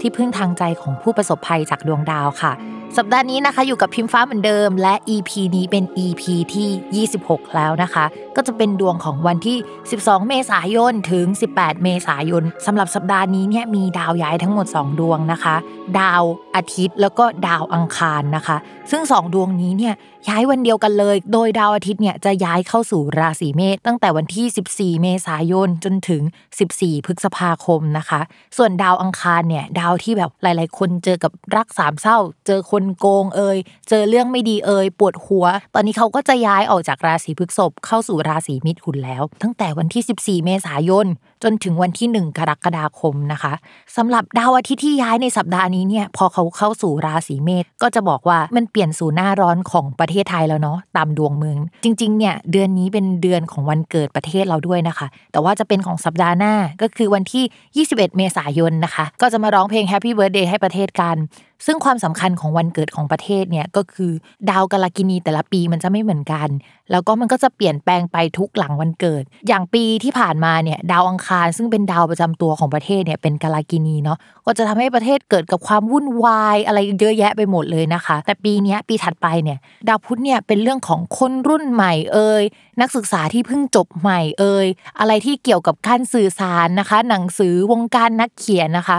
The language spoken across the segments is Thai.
ที่พึ่งทางใจของผู้ประสบภัยจากดวงดาวค่ะ สัปดาห์นี้นะคะอยู่กับพิมฟ้าเหมือนเดิม และ EP นี้เป็น EP ที่ 26 แล้วนะคะ ก็จะเป็นดวงของวันที่ 12 เมษายนถึง 18 เมษายนสำหรับสัปดาห์นี้เนี่ยมีดาวย้ายทั้งหมด 2 ดวงนะคะ ดาวอาทิตย์แล้วก็ดาวอังคารนะคะ ซึ่ง 2 ดวงนี้เนี่ยย้ายวันเดียวกันเลย โดยดาวอาทิตย์เนี่ยจะย้ายเข้าสู่ราศีเมษตั้งแต่วันที่ 14 เมษายนจนถึง 14 พฤษภาคมนะคะ ส่วนดาวอังคารเนี่ยดาวที่แบบหลาย ๆ คนเจอกับรักสามเศร้า เจอคนโกงเอ่ยเจอเรื่องไม่ดีเอ่ยปวดหัว ตอนนี้เขาก็จะย้ายออกจากราศีพฤษภเข้าสู่ราศีมิถุนแล้ว ตั้งแต่วันที่ 14 เมษายน จนถึงวันที่ 1 กรกฎาคมนะคะสำหรับดาวอาทิตย์ที่ย้ายในสัปดาห์นี้เนี่ยพอเขาเข้าสู่ราศีเมษก็จะบอกว่ามันเปลี่ยนสู่หน้าร้อนของประเทศไทยแล้วเนาะตามดวงเมือง จริงๆเนี่ยเดือนนี้เป็นเดือนของวันเกิดประเทศเราด้วยนะคะ แต่ว่าจะเป็นของสัปดาห์หน้าก็คือวันที่ 21 เมษายนนะคะ ก็จะมาร้องเพลง Happy Birthday ให้ประเทศกัน ซึ่งความสำคัญของวันเกิดของประเทศเนี่ยก็คือดาวกาลกินีแต่ละปีมันจะไม่เหมือนกัน แล้วก็มันก็จะเปลี่ยนแปลงไปทุกหลังวันเกิด อย่างปีที่ผ่านมาเนี่ยดาวอังคาร ซึ่งเป็นดาวประจำตัวของประเทศเนี่ยเป็นกาลกินีเนาะก็จะทำให้ประเทศเกิดกับความวุ่นวายอะไรเยอะแยะไปหมดเลยนะคะ แต่ปีนี้ปีถัดไปเนี่ยดาวพุธเนี่ยเป็นเรื่องของคนรุ่นใหม่เอ่ยนักศึกษาที่เพิ่งจบใหม่เอ่ยอะไรที่เกี่ยวกับการสื่อสารนะคะ หนังสือวงการนักเขียนนะคะ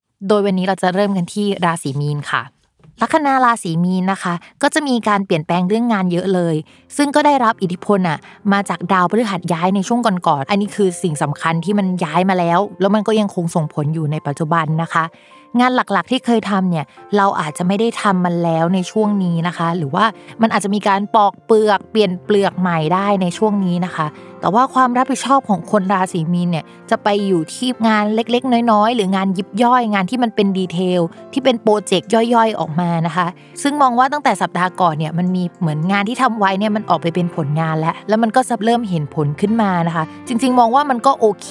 โดยวันนี้เราจะเริ่มกันที่ราศีมีนค่ะลัคนาราศีมีนนะคะ ก็จะมีการเปลี่ยนแปลงเรื่องงานเยอะเลย ซึ่งก็ได้รับอิทธิพลอะมาจากดาวพฤหัสย้ายในช่วงก่อนๆอันนี้คือสิ่งสำคัญที่มันย้ายมาแล้ว แล้วมันก็ยังคงส่งผลอยู่ในปัจจุบันนะคะ งานหลักๆที่เคยทำเนี่ยเราอาจจะไม่ได้ทำมันแล้วในช่วงนี้นะคะ หรือว่ามันอาจจะมีการปอกเปลือกเปลี่ยนเปลือกใหม่ได้ในช่วงนี้นะคะ แต่ว่าความรับผิดชอบของคนราศีมีนเนี่ยจะไปอยู่ที่งานเล็กๆ น้อยๆ หรืองานยิบย่อยงานที่มันเป็นดีเทลที่เป็นโปรเจกต์ย่อยๆ ออกมานะคะ ซึ่งมองว่าตั้งแต่สัปดาห์ก่อนเนี่ยมันมีเหมือนงานที่ทำไว้เนี่ยมันออกไปเป็นผลงานแล้ว แล้วมันก็จะเริ่มเห็นผลขึ้นมานะคะ จริง ๆ มองว่ามันก็โอเค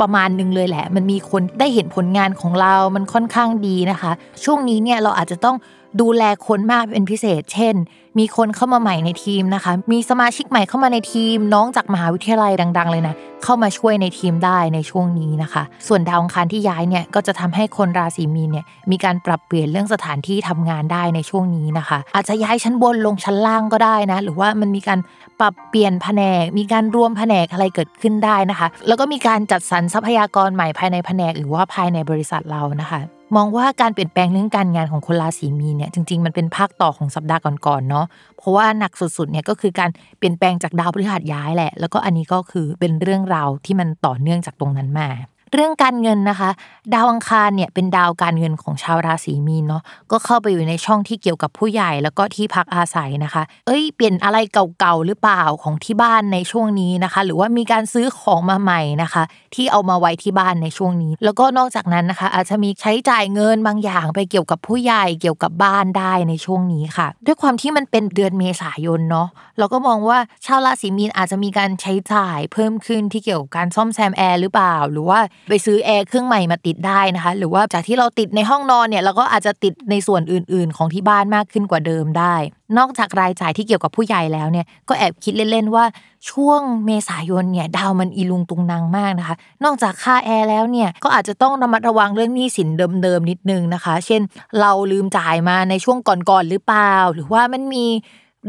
ประมาณหนึ่งเลยแหละ มันมีคนได้เห็นผลงานของเรา มันค่อนข้างดีนะคะ ช่วงนี้เนี่ยเราอาจจะต้อง ดูแลคนมากเป็นพิเศษ เช่น มีคนเข้ามาใหม่ในทีมนะคะ มีสมาชิกใหม่เข้ามาในทีม น้องจากมหาวิทยาลัยดัง ๆ เลยนะ เข้ามาช่วยในทีมได้ในช่วงนี้นะคะ ส่วนดาวอังคารที่ย้ายเนี่ยก็จะทำให้คนราศีมีนเนี่ยมีการปรับเปลี่ยนเรื่องสถานที่ทำงานได้ในช่วงนี้นะคะ อาจจะย้ายชั้นบนลงชั้นล่างก็ได้นะ หรือว่ามันมีการปรับเปลี่ยนแผนก มีการรวมแผนกอะไรเกิดขึ้นได้นะคะ แล้วก็มีการจัดสรรทรัพยากรใหม่ภายในแผนก หรือว่าภายในบริษัทเรานะคะ มองว่าการเปลี่ยนแปลงเรื่องการงานของคนราศีมีเนี่ยจริงๆมันเป็นภาคต่อของสัปดาห์ก่อนๆเนาะเพราะว่าหนักสุดๆเนี่ยก็คือการเปลี่ยนแปลงจากดาวพฤหัสย้ายแหละ แล้วก็อันนี้ก็คือเป็นเรื่องราวที่มันต่อเนื่องจากตรงนั้นมา เรื่องการเงินนะคะ ดาวอังคารเนี่ยเป็นดาวการเงินของชาวราศีมีนเนาะก็เข้าไปอยู่ในช่องที่เกี่ยวกับผู้ใหญ่แล้วก็ที่พักอาศัยนะคะ เอ้ยเปลี่ยนอะไรเก่าๆหรือเปล่าของที่บ้านในช่วงนี้นะคะ หรือว่ามีการซื้อของมาใหม่นะคะ ที่เอามาไว้ที่บ้านในช่วงนี้ แล้วก็นอกจากนั้นนะคะ อาจจะมีใช้จ่ายเงินบางอย่างไปเกี่ยวกับผู้ใหญ่เกี่ยวกับบ้านได้ในช่วงนี้ค่ะ ด้วยความที่มันเป็นเดือนเมษายนเนาะเราก็มองว่าชาวราศีมีนอาจจะมีการใช้จ่ายเพิ่มขึ้นที่เกี่ยวกับการซ่อมแซมแอร์หรือเปล่า หรือว่าไปซื้อแอร์เครื่องใหม่มาติดได้นะคะ หรือว่าจากที่เราติดในห้องนอนเนี่ยเราก็อาจจะติดในส่วนอื่น ๆ ของที่บ้านมากขึ้นกว่าเดิมได้ นอกจากรายจ่ายที่เกี่ยวกับผู้ใหญ่แล้วเนี่ยก็แอบคิดเล่น ๆ ว่าช่วงเมษายนเนี่ยดาวมันอีลุงตุงนางมากนะคะ นอกจากค่าแอร์แล้วเนี่ยก็อาจจะต้องระมัดระวังเรื่องหนี้สินเดิม ๆ นิดนึงนะคะ เช่น เราลืมจ่ายมาในช่วงก่อน ๆ หรือเปล่า หรือว่ามันมี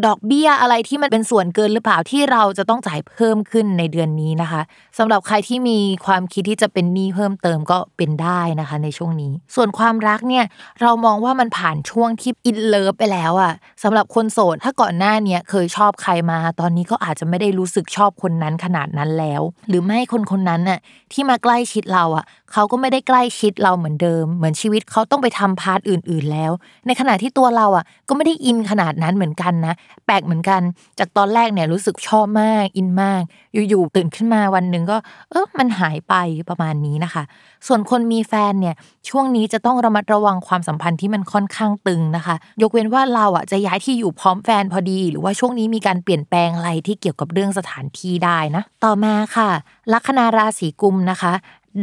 ดอกเบี้ยอะไรที่มันเป็นส่วนเกินหรือเปล่าที่เราจะต้องจ่ายเพิ่มขึ้นในเดือนนี้นะคะสำหรับใครที่มีความคิดที่จะเป็นหนี้เพิ่มเติมก็เป็นได้นะคะ ในช่วงนี้ ส่วนความรักเนี่ยเรามองว่ามันผ่านช่วงที่อินเลิฟไปแล้วอะสำหรับคนโสดถ้าก่อนหน้าเนี่ยเคยชอบใครมา ตอนนี้ก็อาจจะไม่ได้รู้สึกชอบคนนั้นขนาดนั้นแล้ว หรือไม่คนคนนั้นน่ะที่มาใกล้ชิดเราอะเขาก็ไม่ได้ใกล้ชิดเราเหมือนเดิม เหมือนชีวิตเขาต้องไปทำพาร์ทอื่น ๆแล้ว ในขณะที่ตัวเราอะก็ไม่ได้อินขนาดนั้นเหมือนกันนะแปลกเหมือนกัน จากตอนแรกเนี่ยรู้สึกชอบมากอินมาก อยู่ๆตื่นขึ้นมาวันหนึ่งก็ เออมันหายไปประมาณนี้นะคะ ส่วนคนมีแฟนเนี่ยช่วงนี้จะต้องระมัดระวังความสัมพันธ์ที่มันค่อนข้างตึงนะคะ ยกเว้นว่าเราอะจะย้ายที่อยู่พร้อมแฟนพอดี หรือว่าช่วงนี้มีการเปลี่ยนแปลงอะไรที่เกี่ยวกับเรื่องสถานที่ได้นะ ต่อมาค่ะ ลัคนาราศีกุมนะคะ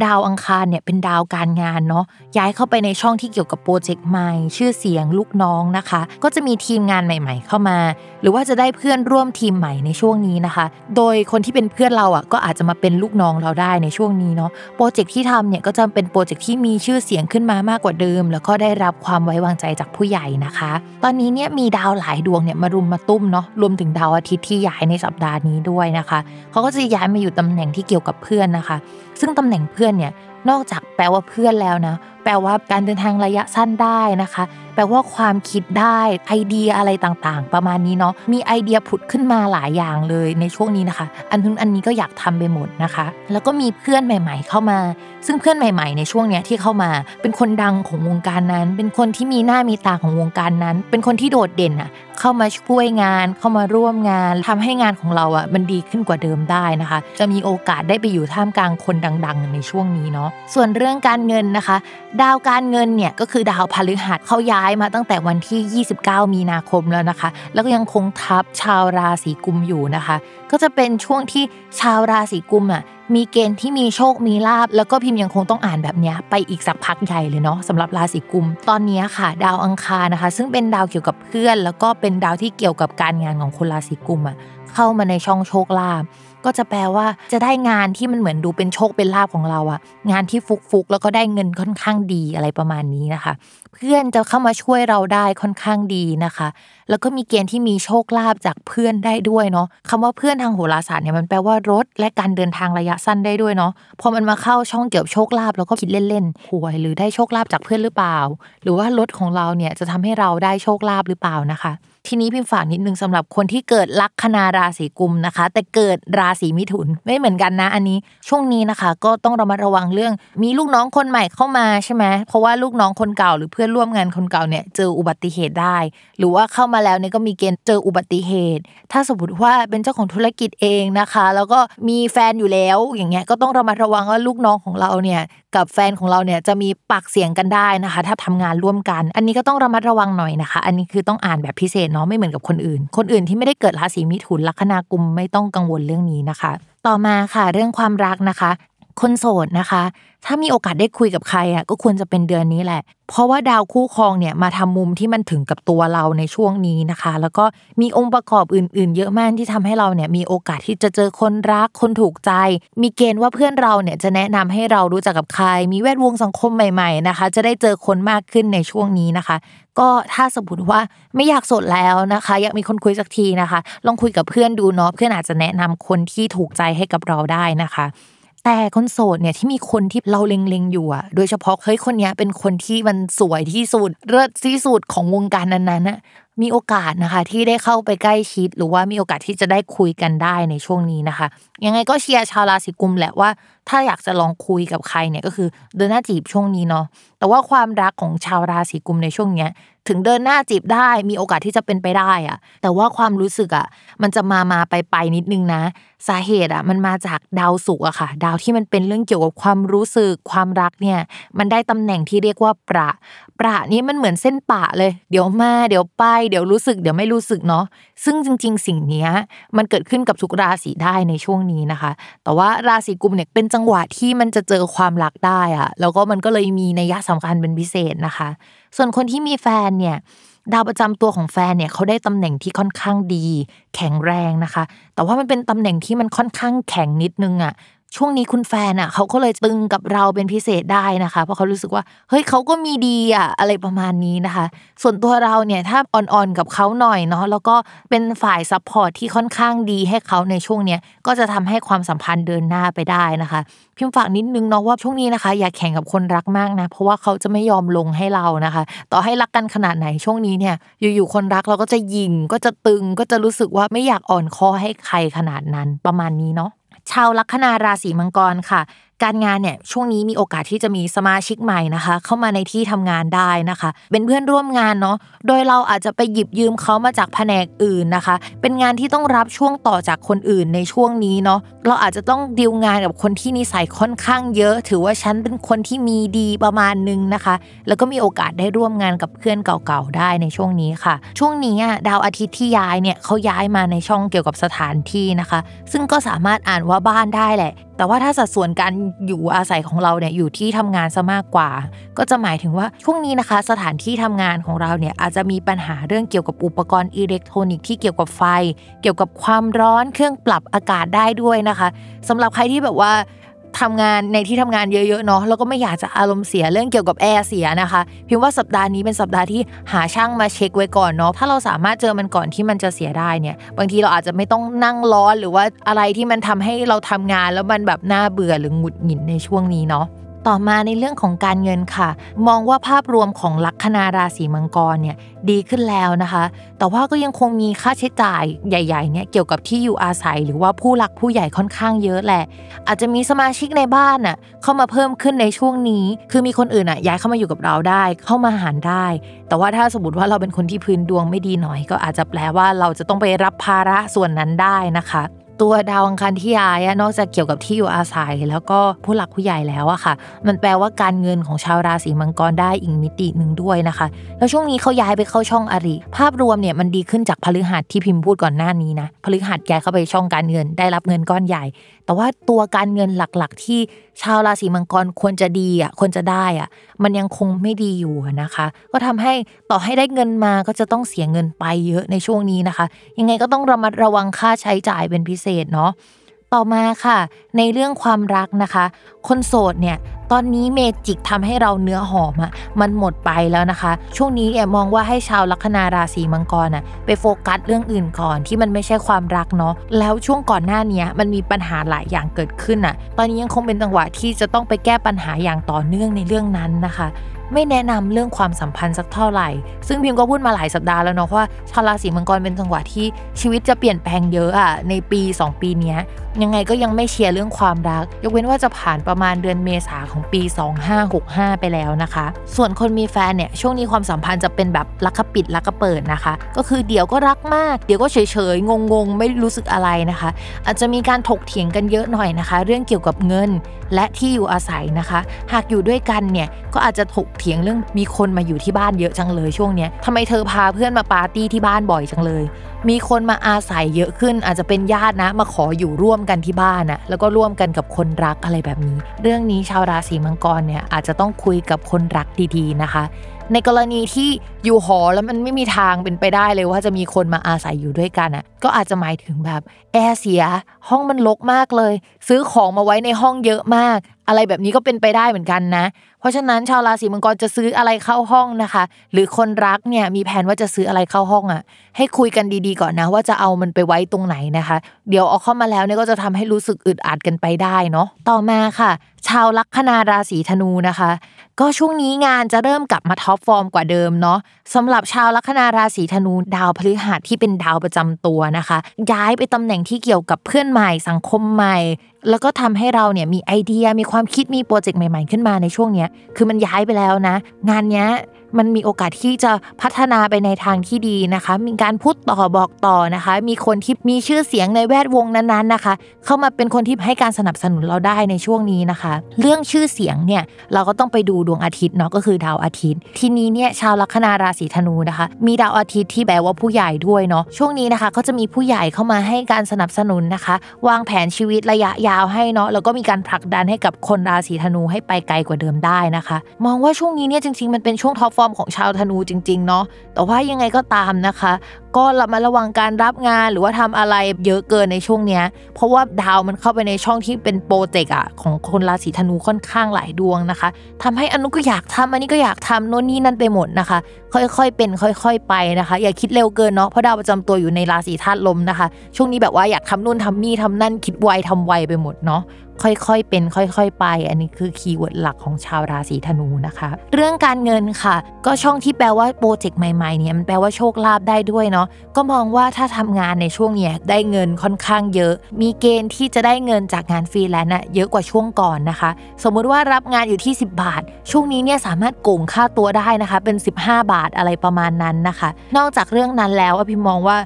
ดาวอังคารเนี่ยเป็นดาวการงานเนาะย้ายเข้าไปในช่องที่เกี่ยวกับโปรเจกต์ใหม่ ชื่อเสียงลูกน้องนะคะ ก็จะมีทีมงานใหม่ ๆ เข้ามา หรือว่าจะได้เพื่อนร่วมทีมใหม่ในช่วงนี้นะคะ โดยคนที่เป็นเพื่อนเราอะก็อาจจะมาเป็นลูกน้องเราได้ในช่วงนี้เนาะโปรเจกต์ที่ทำเนี่ยก็จะเป็นโปรเจกต์ที่มีชื่อเสียงขึ้นมามากกว่าเดิม แล้วก็ได้รับความไว้วางใจจากผู้ใหญ่นะคะ ตอนนี้เนี่ยมีดาวหลายดวงเนี่ยมารุมมาตุ้มเนาะรวมถึงดาวอาทิตย์ที่ย้ายในสัปดาห์นี้ด้วยนะคะเขาก็จะย้ายมาอยู่ตำแหน่งที่เกี่ยวกับเพื่อนนะคะ ซึ่งตำแหน่งเพื่อนพื่อนเนี่ย นอกจากแปลว่าเพื่อนแล้วนะ แปลว่าการเดินทางระยะสั้นได้นะคะ แปลว่าความคิดได้ไอเดียอะไรต่างๆ ประมาณนี้เนาะมีไอเดียผุดขึ้นมาหลายอย่างเลยในช่วงนี้นะคะ อันนู้นอันนี้ก็อยากทำไปหมดนะคะ แล้วก็มีเพื่อนใหม่ ๆ เข้ามา ซึ่งเพื่อนใหม่ ๆ ในช่วงเนี้ยที่เข้ามา เป็นคนดังของวงการนั้น เป็นคนที่มีหน้ามีตาของวงการนั้น เป็นคนที่โดดเด่นอะเข้ามาช่วยงาน เข้ามาร่วมงานทำให้งานของเราอะมันดีขึ้นกว่าเดิมได้นะคะ จะมีโอกาสได้ไปอยู่ท่ามกลางคนดัง ๆ ในช่วงนี้เนาะส่วนเรื่องการเงินนะคะ ดาวการเงินเนี่ยก็คือดาวพฤหัสเขาย้ายมาตั้งแต่วันที่ 29 มีนาคมแล้วนะคะ แล้วก็ยังคงทับชาวราศีกุมอยู่นะคะ ก็จะเป็นช่วงที่ชาวราศีกุมอะมีเกณฑ์ที่มีโชคมีลาบแล้วก็พิมพ์ยังคงต้องอ่านแบบนี้ไปอีกสักพักใหญ่เลยเนาะสำหรับราศีกุม ตอนนี้ค่ะ ดาวอังคารนะคะ ซึ่งเป็นดาวเกี่ยวกับเพื่อน แล้วก็เป็นดาวที่เกี่ยวกับการงานของคนราศีกุมอะเข้ามาในช่องโชคลาภ ก็จะแปลว่าจะได้งานที่มันเหมือนดูเป็นโชคเป็นลาภของเราอะงานที่ฟุกๆ แล้วก็ได้เงินค่อนข้างดีอะไรประมาณนี้นะคะ เพื่อนจะเข้ามาช่วยเราได้ค่อนข้างดีนะคะ แล้วก็มีเกณฑ์ที่มีโชคลาภจากเพื่อนได้ด้วยเนาะคำว่าเพื่อนทางโหราศาสตร์เนี่ยมันแปลว่ารถและการเดินทางระยะสั้นได้ด้วยเนาะพอมันมาเข้าช่องเกี่ยวโชคลาภเราก็คิดเล่นๆหวยหรือได้โชคลาภจากเพื่อนหรือเปล่า หรือว่ารถของเราเนี่ยจะทำให้เราได้โชคลาภหรือเปล่านะคะ ทีนี้พิมฝากนิดนึงสำหรับคนที่เกิดลัคนาราศีกุมนะคะ แต่เกิดราศีมิถุนไม่เหมือนกันนะ อันนี้ช่วงนี้นะคะ ก็ต้องระมัดระวังเรื่อง มีลูกน้องคนใหม่เข้ามาใช่ไหมเพราะว่าลูกน้องคนเก่าหรือเพื่อนร่วมงานคนเก่าเนี่ยเจออุบัติเหตุได้ หรือว่าเข้ามาแล้วเนี่ยก็มีเกณฑ์เจออุบัติเหตุ ถ้าสมมติว่าเป็นเจ้าของธุรกิจเองนะคะ แล้วก็มีแฟนอยู่แล้วอย่างเงี้ยก็ต้องระมัดระวังว่าลูกน้องของเราเนี่ย กับแฟนของเราเนี่ยจะมีปากเสียงกันได้นะคะ ถ้าทำงานร่วมกัน อันนี้ก็ต้องระมัดระวังหน่อยนะคะ อันนี้คือต้องอ่านแบบพิเศษเนาะไม่เหมือนกับคนอื่น คนอื่นที่ไม่ได้เกิดราศีมิถุนลัคนากุมไม่ต้องกังวลเรื่องนี้นะคะ ต่อมาค่ะเรื่องความรักนะคะ คนโสดนะคะ ถ้ามีโอกาสได้คุยกับใครอะก็ควรจะเป็นเดือนนี้แหละ เพราะว่าดาวคู่ครองเนี่ยมาทำมุมที่มันถึงกับตัวเราในช่วงนี้นะคะ แล้วก็มีองค์ประกอบอื่น ๆ เยอะมากที่ทำให้เราเนี่ยมีโอกาสที่จะเจอคนรักคนถูกใจ มีเกณฑ์ว่าเพื่อนเราเนี่ยจะแนะนำให้เรารู้จักกับใคร มีแวดวงสังคมใหม่ ๆ นะคะ จะได้เจอคนมากขึ้นในช่วงนี้นะคะ ก็ถ้าสมมติว่าไม่อยากโสดแล้วนะคะ อยากมีคนคุยสักทีนะคะ ลองคุยกับเพื่อนดูเนาะเพื่อนอาจจะแนะนำคนที่ถูกใจให้กับเราได้นะคะ แต่คนโสดเนี่ยที่มีคนที่เราเล็งๆอยู่อะโดยเฉพาะเฮ้ยคนนี้เป็นคนที่มันสวยที่สุดเลิศที่สุดของวงการนั้นๆอะมีโอกาสนะคะ ที่ได้เข้าไปใกล้ชิด หรือว่ามีโอกาสที่จะได้คุยกันได้ในช่วงนี้นะคะ ยังไงก็เชียร์ชาวราศีกุมแหละว่า ถ้าอยากจะลองคุยกับใครเนี่ยก็คือเดินหน้าจีบช่วงนี้เนาะแต่ว่าความรักของชาวราศีกุมในช่วงเนี้ยถึงเดินหน้าจีบได้มีโอกาสที่จะเป็นไปได้อะแต่ว่าความรู้สึกอะมันจะมามาไปไปนิดนึงนะ สาเหตุอะมันมาจากดาวศุกร์อะค่ะ ดาวที่มันเป็นเรื่องเกี่ยวกับความรู้สึกความรักเนี่ย มันได้ตำแหน่งที่เรียกว่าประ ประนี้มันเหมือนเส้นปะเลย เดี๋ยวมาเดี๋ยวไป เดี๋ยวรู้สึกเดี๋ยวไม่รู้สึกเนาะซึ่งจริง ๆ สิ่งนี้มันเกิดขึ้นกับทุกราศีได้ในช่วงนี้นะคะ แต่ว่าราศีกุมเนี่ยเป็นจังหวะที่มันจะเจอความรักได้อะแล้วก็มันก็เลยมีนัยสำคัญเป็นพิเศษนะคะ ส่วนคนที่มีแฟนเนี่ย ดาวประจำตัวของแฟนเนี่ยเขาได้ตำแหน่งที่ค่อนข้างดี แข็งแรงนะคะ แต่ว่ามันเป็นตำแหน่งที่มันค่อนข้างแข็งนิดนึงอะ ช่วงนี้คุณแฟนอะเขาก็เลยตึงกับเราเป็นพิเศษได้นะคะ เพราะเขารู้สึกว่าเฮ้ยเขาก็มีดีอะอะไรประมาณนี้นะคะ ส่วนตัวเราเนี่ยถ้าอ่อนๆกับเขาหน่อยเนาะแล้วก็เป็นฝ่าย support ที่ค่อนข้างดีให้เขาในช่วงเนี้ยก็จะทำให้ความสัมพันธ์เดินหน้าไปได้นะคะ พิมพ์ฝากนิดนึงเนาะว่าช่วงนี้นะคะ อย่าแข่งกับคนรักมากนะเพราะว่าเขาจะไม่ยอมลงให้เรานะคะ ต่อให้รักกันขนาดไหนช่วงนี้เนี่ย อยู่ๆคนรักเราก็จะยิงก็จะตึงก็จะรู้สึกว่าไม่อยากอ่อนคอให้ใครขนาดนั้นประมาณนี้เนาะ ชาวลัคนาราศีมังกรค่ะ การงานเนี่ยช่วงนี้มีโอกาสที่จะมีสมาชิกใหม่นะคะ เข้ามาในที่ทำงานได้นะคะ เป็นเพื่อนร่วมงานเนาะโดยเราอาจจะไปหยิบยืมเขามาจากแผนกอื่นนะคะ เป็นงานที่ต้องรับช่วงต่อจากคนอื่นในช่วงนี้เนาะเราอาจจะต้องดีลงานกับคนที่นิสัยค่อนข้างเยอะ ถือว่าฉันเป็นคนที่มีดีประมาณนึงนะคะ แล้วก็มีโอกาสได้ร่วมงานกับเพื่อนเก่าๆได้ในช่วงนี้ค่ะ ช่วงนี้ดาวอาทิตย์ที่ย้ายเนี่ยเขาย้ายมาในช่องเกี่ยวกับสถานที่นะคะ ซึ่งก็สามารถอ่านว่าบ้านได้แหละแต่ว่าถ้าสัดส่วนการอยู่อาศัยของเราเนี่ยอยู่ที่ทำงานซะมากกว่า ก็จะหมายถึงว่าช่วงนี้นะคะ สถานที่ทำงานของเราเนี่ยอาจจะมีปัญหาเรื่องเกี่ยวกับอุปกรณ์อิเล็กทรอนิกส์ที่เกี่ยวกับไฟ เกี่ยวกับความร้อนเครื่องปรับอากาศได้ด้วยนะคะสำหรับใครที่แบบว่า ทำงานในที่ทำงานเยอะๆเนาะแล้วก็ไม่อยากจะอารมณ์เสียเรื่องเกี่ยวกับแอร์เสียนะคะ พิมพ์ว่าสัปดาห์นี้เป็นสัปดาห์ที่หาช่างมาเช็คไว้ก่อนเนาะถ้าเราสามารถเจอมันก่อนที่มันจะเสียได้เนี่ย บางทีเราอาจจะไม่ต้องนั่งร้อนหรือว่าอะไรที่มันทำให้เราทำงานแล้วมันแบบน่าเบื่อหรือหงุดหงิดในช่วงนี้เนาะ ต่อมาในเรื่องของการเงินค่ะ มองว่าภาพรวมของลัคนาราศีมังกรเนี่ยดีขึ้นแล้วนะคะ แต่ว่าก็ยังคงมีค่าใช้จ่ายใหญ่ๆเนี่ยเกี่ยวกับที่อยู่อาศัย หรือว่าผู้หลักผู้ใหญ่ค่อนข้างเยอะแหละ อาจจะมีสมาชิกในบ้านอะเข้ามาเพิ่มขึ้นในช่วงนี้ คือมีคนอื่นอะย้ายเข้ามาอยู่กับเราได้ เข้ามาหารได้ แต่ว่าถ้าสมมติว่าเราเป็นคนที่พื้นดวงไม่ดีหน่อย ก็อาจจะแปลว่าเราจะต้องไปรับภาระส่วนนั้นได้นะคะ ตัวดาวอังคารที่ย้ายนอกจากเกี่ยวกับที่อยู่อาศัย แล้วก็ผู้หลักผู้ใหญ่แล้วอะค่ะ มันแปลว่าการเงินของชาวราศีมังกรได้อีกมิติหนึ่งด้วยนะคะ แล้วช่วงนี้เขาย้ายไปเข้าช่องอริ ภาพรวมเนี่ยมันดีขึ้นจากพฤหัสที่พิมพ์พูดก่อนหน้านี้นะพฤหัสย้ายเข้าไปช่องการเงินได้รับเงินก้อนใหญ่ แต่ว่าตัวการเงินหลักๆที่ชาวราศีมังกรควรจะดีอะควรจะได้อะ มันยังคงไม่ดีอยู่นะคะ ก็ทำให้ต่อให้ได้เงินมาก็จะต้องเสียเงินไปเยอะในช่วงนี้นะคะ ยังไงก็ต้องระมัดระวังค่าใช้จ่ายเป็นพิเศษเนาะ ต่อมาค่ะ ในเรื่องความรักนะคะ คนโสดเนี่ยตอนนี้เมจิกทำให้เราเนื้อหอมอะมันหมดไปแล้วนะคะ ช่วงนี้เนี่ยมองว่าให้ชาวลัคนาราศีมังกรอะไปโฟกัสเรื่องอื่นก่อนที่มันไม่ใช่ความรักเนาะแล้วช่วงก่อนหน้านี้มันมีปัญหาหลายอย่างเกิดขึ้นอะตอนนี้ยังคงเป็นจังหวะที่จะต้องไปแก้ปัญหาอย่างต่อเนื่องในเรื่องนั้นนะคะ ไม่แนะนำเรื่องความสัมพันธ์สักเท่าไหร่ ซึ่งพิมก็พูดมาหลายสัปดาห์แล้วเนาะว่าชาวราศีมังกรเป็นจังหวะที่ชีวิตจะเปลี่ยนแปลงเยอะอะในปี 2 ปีนี้ยังไงก็ยังไม่เชียร์เรื่องความรัก ยกเว้นว่าจะผ่านประมาณเดือนเมษาของปี 2565 ไปแล้วนะคะ ส่วนคนมีแฟนเนี่ยช่วงนี้ความสัมพันธ์จะเป็นแบบรักปิดรักเปิดนะคะ ก็คือเดี๋ยวก็รักมาก เดี๋ยวก็เฉยๆงงๆ ไม่รู้สึกอะไรนะคะ อาจจะมีการถกเถียงกันเยอะหน่อยนะคะ เรื่องเกี่ยวกับเงินและที่อยู่อาศัยนะคะ หากอยู่ด้วยกันเนี่ยก็อาจจะถกเถียงเรื่องมีคนมาอยู่ที่บ้านเยอะจังเลยช่วงเนี้ยทำไมเธอพาเพื่อนมาปาร์ตี้ที่บ้านบ่อยจังเลย มีคนมาอาศัยเยอะขึ้น อาจจะเป็นญาตินะ มาขออยู่ร่วมกันที่บ้านนะแล้วก็ร่วมกันกับคนรักอะไรแบบนี้ เรื่องนี้ชาวราศีมังกรเนี่ยอาจจะต้องคุยกับคนรักดีๆนะคะ ในกรณีที่อยู่หอแล้วมันไม่มีทางเป็นไปได้เลยว่าจะมีคนมาอาศัยอยู่ด้วยกันอะก็อาจจะหมายถึงแบบแอร์เสียห้องมันรกมากเลย ซื้อของมาไว้ในห้องเยอะมาก อะไรแบบนี้ก็เป็นไปได้เหมือนกันนะ เพราะฉะนั้นชาวราศีมังกรจะซื้ออะไรเข้าห้องนะคะ หรือคนรักเนี่ยมีแผนว่าจะซื้ออะไรเข้าห้องอะ ให้คุยกันดีๆก่อนนะ ว่าจะเอามันไปไว้ตรงไหนนะคะ เดี๋ยวเอาเข้ามาแล้วเนี่ยก็จะทำให้รู้สึกอึดอัดกันไปได้เนาะต่อมาค่ะ ชาวลัคนาราศีธนูนะคะ ก็ช่วงนี้งานจะเริ่มกลับมา top form กว่าเดิมเนาะสำหรับชาวลัคนาราศีธนูดาวพฤหัสที่เป็นดาวประจำตัวนะคะ ย้ายไปตำแหน่งที่เกี่ยวกับเพื่อนใหม่สังคมใหม่ แล้วก็ทำให้เราเนี่ยมีไอเดียมีความคิดมีโปรเจกต์ใหม่ ๆขึ้นมาในช่วงเนี้ยคือมันย้ายไปแล้วนะ งานเนี้ย มันมีโอกาสที่จะพัฒนาไปในทางที่ดีนะคะ มีการพูดต่อบอกต่อนะคะ มีคนที่มีชื่อเสียงในแวดวงนั้นๆนะคะ เข้ามาเป็นคนที่ให้การสนับสนุนเราได้ในช่วงนี้นะคะ เรื่องชื่อเสียงเนี่ยเราก็ต้องไปดูดวงอาทิตย์เนาะก็คือดาวอาทิตย์ ทีนี้เนี่ยชาวลัคนาราศีธนูนะคะ มีดาวอาทิตย์ที่แปลว่าผู้ใหญ่ด้วยเนาะช่วงนี้นะคะก็จะมีผู้ใหญ่เข้ามาให้การสนับสนุนนะคะ วางแผนชีวิตระยะยาวให้เนาะแล้วก็มีการผลักดันให้กับคนราศีธนูให้ไปไกลกว่าเดิมได้นะคะ มองว่าช่วงนี้เนี่ยจริงๆมันเป็นช่วง top form ของชาวธนูจริง ๆ เนาะแต่ว่ายังไงก็ตามนะคะ ก็ระมัดระวังการรับงานหรือว่าทำอะไรเยอะเกินในช่วงเนี้ย เพราะว่าดาวมันเข้าไปในช่องที่เป็น project อะของคนราศีธนูค่อนข้างหลายดวงนะคะทำให้อันนู้นก็อยากทำอันนี้ก็อยากทำโน่นนี่นั่นไปหมดนะคะ ค่อยๆเป็น ค่อย ๆ ไปนะคะ อย่าคิดเร็วเกินเนาะเพราะดาวประจำตัวอยู่ในราศีธาตุลมนะคะ ช่วงนี้แบบว่าอยากทำนู่นทำนี่ทำนั่นคิดไวทำไวไปหมดเนาะ ค่อยๆ เป็น ค่อย ๆ ไป อันนี้คือ keyword หลักของชาวราศีธนูนะคะ เรื่องการเงินค่ะ ก็ช่องที่แปลว่า project ใหม่ๆเนี่ยมันแปลว่าโชคลาภได้ด้วยเนาะก็มองว่าถ้าทำงานในช่วงเนี้ยได้เงินค่อนข้างเยอะ มีเกณฑ์ที่จะได้เงินจากงานฟรีแลนซ์อะเยอะกว่าช่วงก่อนนะคะ สมมุติว่ารับงานอยู่ที่ 10 บาท ช่วงนี้เนี่ยสามารถโก่งค่าตัวได้นะคะ เป็น 15 บาทอะไรประมาณนั้นนะคะ นอกจากเรื่องนั้นแล้วอะพิมพ์มองว่า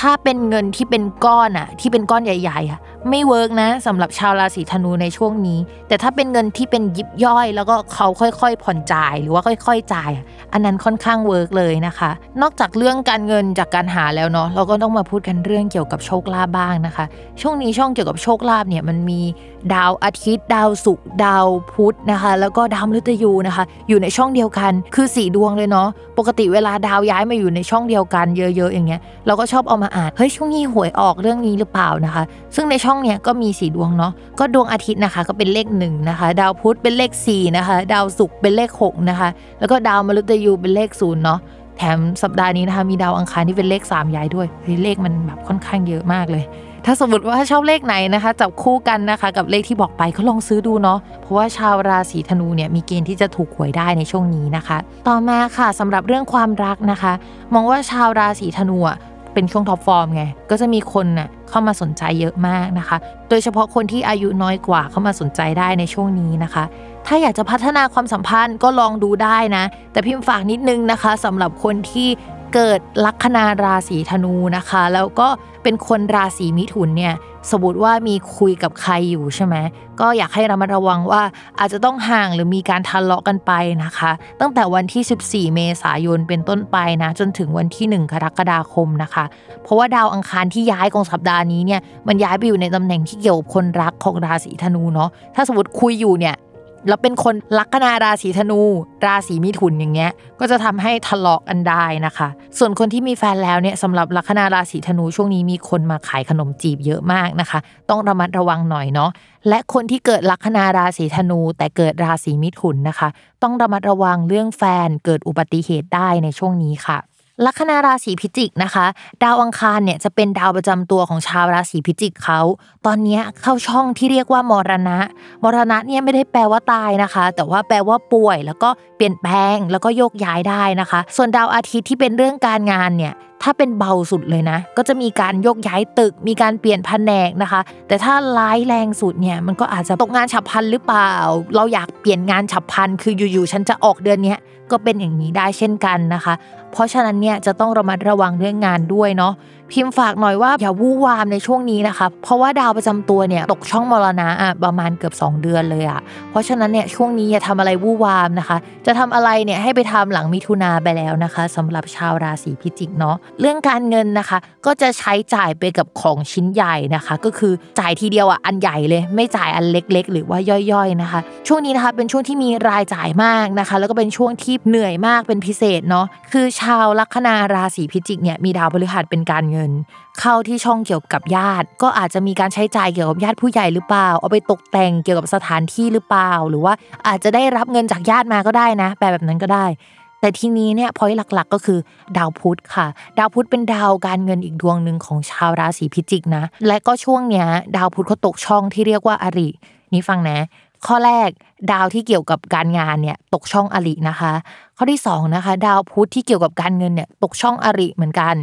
ถ้าเป็นเงินที่เป็นก้อนอะที่เป็นก้อนใหญ่ๆอะ ไม่ work นะสำหรับชาวราศีธนูในช่วงนี้ แต่ถ้าเป็นเงินที่เป็นยิบย่อย แล้วก็เขาค่อยๆ ผ่อนจ่ายหรือว่าค่อย ๆ จ่าย อันนั้นค่อนข้าง work เลยนะคะ นอกจากเรื่องการเงินจากการหาแล้วเนาะเราก็ต้องมาพูดกันเรื่องเกี่ยวกับโชคลาภบ้างนะคะ ช่วงนี้ช่องเกี่ยวกับโชคลาภเนี่ยมันมีดาวอาทิตย์ ดาวศุกร์ดาวพุธนะคะ แล้วก็ดาวมฤตยูนะคะ อยู่ในช่องเดียวกันคือสี่ดวงเลยเนาะปกติเวลาดาวย้ายมาอยู่ในช่องเดียวกันเยอะๆอย่างเงี้ยเราก็ชอบเอามาอ่านเฮ้ยช่วงนี้หวยออกเรื่องนี้หรือเปล่านะคะ ซึ่งในช่องเนี้ยก็มีสีดวงเนาะก็ดวงอาทิตย์นะคะ ก็เป็นเลขหนึ่งนะคะ ดาวพุธเป็นเลขสี่นะคะ ดาวศุกร์เป็นเลขหกนะคะ แล้วก็ดาวมฤตยูเป็นเลขศูนย์เนาะแถมสัปดาห์นี้นะคะมีดาวอังคารที่เป็นเลข3ย้ายด้วยเฮ้ยเลขมันแบบค่อนข้างเยอะมากเลย ถ้าสมมติว่าชอบเลขไหนนะคะ จับคู่กันนะคะ กับเลขที่บอกไปก็ลองซื้อดูเนาะเพราะว่าชาวราศีธนูเนี่ยมีเกณฑ์ที่จะถูกหวยได้ในช่วงนี้นะคะ ต่อมาค่ะสำหรับเรื่องความรักนะคะ มองว่าชาวราศีธนูอะ เป็นช่วง top form ไง ก็จะมีคนน่ะเข้ามาสนใจเยอะมากนะคะ โดยเฉพาะคนที่อายุน้อยกว่าเข้ามาสนใจได้ในช่วงนี้นะคะ ถ้าอยากจะพัฒนาความสัมพันธ์ก็ลองดูได้นะ แต่พิมพ์ฝากนิดนึงนะคะสำหรับคนที่เกิดลัคนาราศีธนูนะคะ แล้วก็เป็นคนราศีมิถุนเนี่ย สมมติว่ามีคุยกับใครอยู่ใช่ไหมก็อยากให้ระมัดระวังว่าอาจจะต้องห่างหรือมีการทะเลาะกันไปนะคะ ตั้งแต่วันที่ 14 เมษายนเป็นต้นไปนะ จนถึงวันที่ 1 กรกฎาคมนะคะ เพราะว่าดาวอังคารที่ย้ายของสัปดาห์นี้เนี่ยมันย้ายไปอยู่ในตำแหน่งที่เกี่ยวกับคนรักของราศีธนูเนาะถ้าสมมติคุยอยู่เนี่ย แล้วเป็นคนลัคนาราศีธนู ราศีมิถุนอย่างเงี้ย ก็จะทำให้ทะเลาะกันได้นะคะ ส่วนคนที่มีแฟนแล้วเนี่ยสำหรับลัคนาราศีธนูช่วงนี้มีคนมาขายขนมจีบเยอะมากนะคะ ต้องระมัดระวังหน่อยเนาะและคนที่เกิดลัคนาราศีธนู แต่เกิดราศีมิถุนนะคะ ต้องระมัดระวังเรื่องแฟนเกิดอุบัติเหตุได้ในช่วงนี้ค่ะ ลัคนาราศีพิจิกนะคะ ดาวอังคารเนี่ยจะเป็นดาวประจำตัวของชาวราศีพิจิกเขาตอนนี้เข้าช่องที่เรียกว่ามรณะ มรณะเนี่ยไม่ได้แปลว่าตายนะคะ แต่ว่าแปลว่าป่วย แล้วก็เปลี่ยนแปลงแล้วก็โยกย้ายได้นะคะ ส่วนดาวอาทิตย์ที่เป็นเรื่องการงานเนี่ย ถ้าเป็นเบาสุดเลยนะ ก็จะมีการยกย้ายตึก มีการเปลี่ยนแผนกนะคะ แต่ถ้าร้ายแรงสุดเนี่ยมันก็อาจจะตกงานฉับพลันหรือเปล่า เราอยากเปลี่ยนงานฉับพลันคืออยู่ๆฉันจะออกเดือนนี้ก็เป็นอย่างนี้ได้เช่นกันนะคะ เพราะฉะนั้นเนี่ยจะต้องระมัดระวังเรื่องงานด้วยเนาะพิมพ์ฝากหน่อยว่าอย่าวู่วามในช่วงนี้นะคะเพราะว่าดาวประจำตัวเนี่ยตกช่องมรณะอะประมาณเกือบ 2 เดือนเลยอะเพราะฉะนั้นเนี่ยช่วงนี้อย่าทำอะไรวู่วามนะคะ จะทำอะไรเนี่ยให้ไปทำหลังมิถุนาไปแล้วนะคะสำหรับชาวราศีพิจิกเนาะเรื่องการเงินนะคะ ก็จะใช้จ่ายไปกับของชิ้นใหญ่นะคะ ก็คือจ่ายทีเดียวอะอันใหญ่เลย ไม่จ่ายอันเล็ก ๆ หรือว่าย่อยๆนะคะ ช่วงนี้นะคะเป็นช่วงที่มีรายจ่ายมากนะคะ แล้วก็เป็นช่วงที่เหนื่อยมากเป็นพิเศษเนาะคือชาวลัคนาราศีพิจิกเนี่ยมีดาวพฤหัสเป็นการเงิน เข้าที่ช่องเกี่ยวกับญาติ ก็อาจจะมีการใช้จ่ายเกี่ยวกับญาติผู้ใหญ่หรือเปล่า เอาไปตกแต่งเกี่ยวกับสถานที่หรือเปล่า หรือว่าอาจจะได้รับเงินจากญาติมาก็ได้นะแปลแบบนั้นก็ได้ แต่ทีนี้เนี่ยพอยหลักๆก็คือ ดาวพุธค่ะ ดาวพุธเป็นดาวการเงินอีกดวงหนึ่งของชาวราศีพิจิกนะ และก็ช่วงเนี้ยดาวพุธเขาตกช่องที่เรียกว่าอริ นี่ฟังนะข้อแรกดาวที่เกี่ยวกับการงานเนี่ยตกช่องอรินะคะ ข้อที่สองนะคะดาวพุธที่เกี่ยวกับการเงินเนี่ยตกช่องอริเหมือนกัน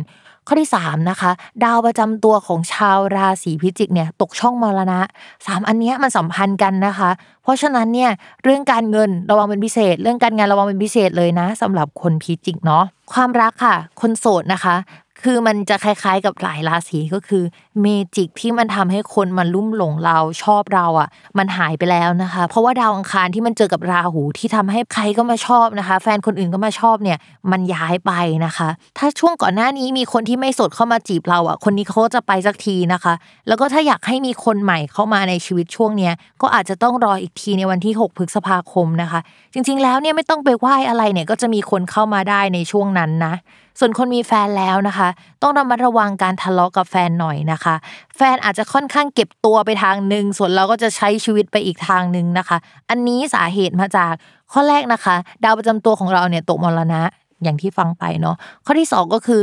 ข้อที่3นะคะดาวประจำตัวของชาวราศีพิจิกเนี่ยตกช่องมรณะสามอันเนี้ยมันสัมพันธ์กันนะคะ เพราะฉะนั้นเนี่ยเรื่องการเงินระวังเป็นพิเศษ เรื่องการงานระวังเป็นพิเศษเลยนะสำหรับคนพิจิกเนาะความรักค่ะ คนโสดนะคะ คือมันจะคล้ายๆกับหลายราศีก็คือ magic ที่มันทำให้คนมันลุ่มหลงเราชอบเราอะ มันหายไปแล้วนะคะ เพราะว่าดาวอังคารที่มันเจอกับราหูที่ทำให้ใครก็มาชอบนะคะ แฟนคนอื่นก็มาชอบเนี่ย มันย้ายไปนะคะ ถ้าช่วงก่อนหน้านี้มีคนที่ไม่โสดเข้ามาจีบเราอะ คนนี้เขาก็จะไปสักทีนะคะ แล้วก็ถ้าอยากให้มีคนใหม่เข้ามาในชีวิตช่วงเนี้ยก็อาจจะต้องรออีกทีในวันที่ 6 พฤษภาคมนะคะ จริง ๆ แล้วเนี่ยไม่ต้องไปไหว้อะไรเนี่ยก็จะมีคนเข้ามาได้ในช่วงนั้นนะส่วนคนมีแฟนแล้วนะคะ ต้องระมัดระวังการทะเลาะกับแฟนหน่อยนะคะ แฟนอาจจะค่อนข้างเก็บตัวไปทางหนึ่งส่วนเราก็จะใช้ชีวิตไปอีกทางหนึ่งนะคะ อันนี้สาเหตุมาจากข้อแรกนะคะ ดาวประจำตัวของเราเนี่ยตกมรณะอย่างที่ฟังไปเนาะข้อที่สองก็คือ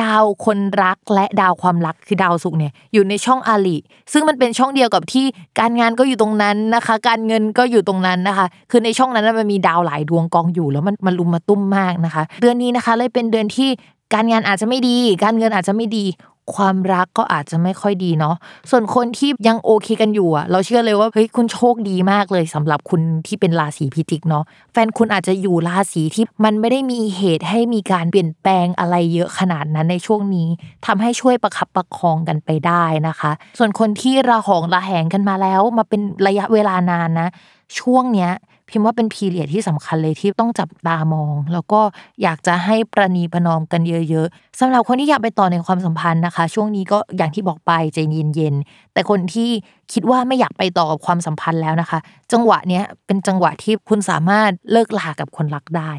ดาวคนรักและดาวความรักคือดาวสุกเนี่ยอยู่ในช่องอาลีซึ่งมันเป็นช่องเดียวกับที่การงานก็อยู่ตรงนั้นนะคะ การเงินก็อยู่ตรงนั้นนะคะ คือในช่องนั้นมันมีดาวหลายดวงกองอยู่แล้วมันมันลุมมาตุ้มมากนะคะ เดือนนี้นะคะเลยเป็นเดือนที่ การงานอาจจะไม่ดี การเงินอาจจะไม่ดี ความรักก็อาจจะไม่ค่อยดีเนาะส่วนคนที่ยังโอเคกันอยู่อะเราเชื่อเลยว่าเฮ้ยคุณโชคดีมากเลยสำหรับคุณที่เป็นราศีพิจิกเนาะแฟนคุณอาจจะอยู่ราศีที่มันไม่ได้มีเหตุให้มีการเปลี่ยนแปลงอะไรเยอะขนาดนั้นในช่วงนี้ทำให้ช่วยประคับประคองกันไปได้นะคะ ส่วนคนที่ระหองระแหงกันมาแล้ว มาเป็นระยะเวลานานนะ ช่วงเนี้ย พิมพ์ว่าเป็นพีเรียดที่สำคัญเลยที่ต้องจับตามอง แล้วก็อยากจะให้ประนีประนอมกันเยอะๆสำหรับคนที่อยากไปต่อในความสัมพันธ์นะคะ ช่วงนี้ก็อย่างที่บอกไปใจเย็นๆแต่คนที่คิดว่าไม่อยากไปต่อกับความสัมพันธ์แล้วนะคะ จังหวะเนี้ยเป็นจังหวะที่คุณสามารถเลิกลากับคนรักได้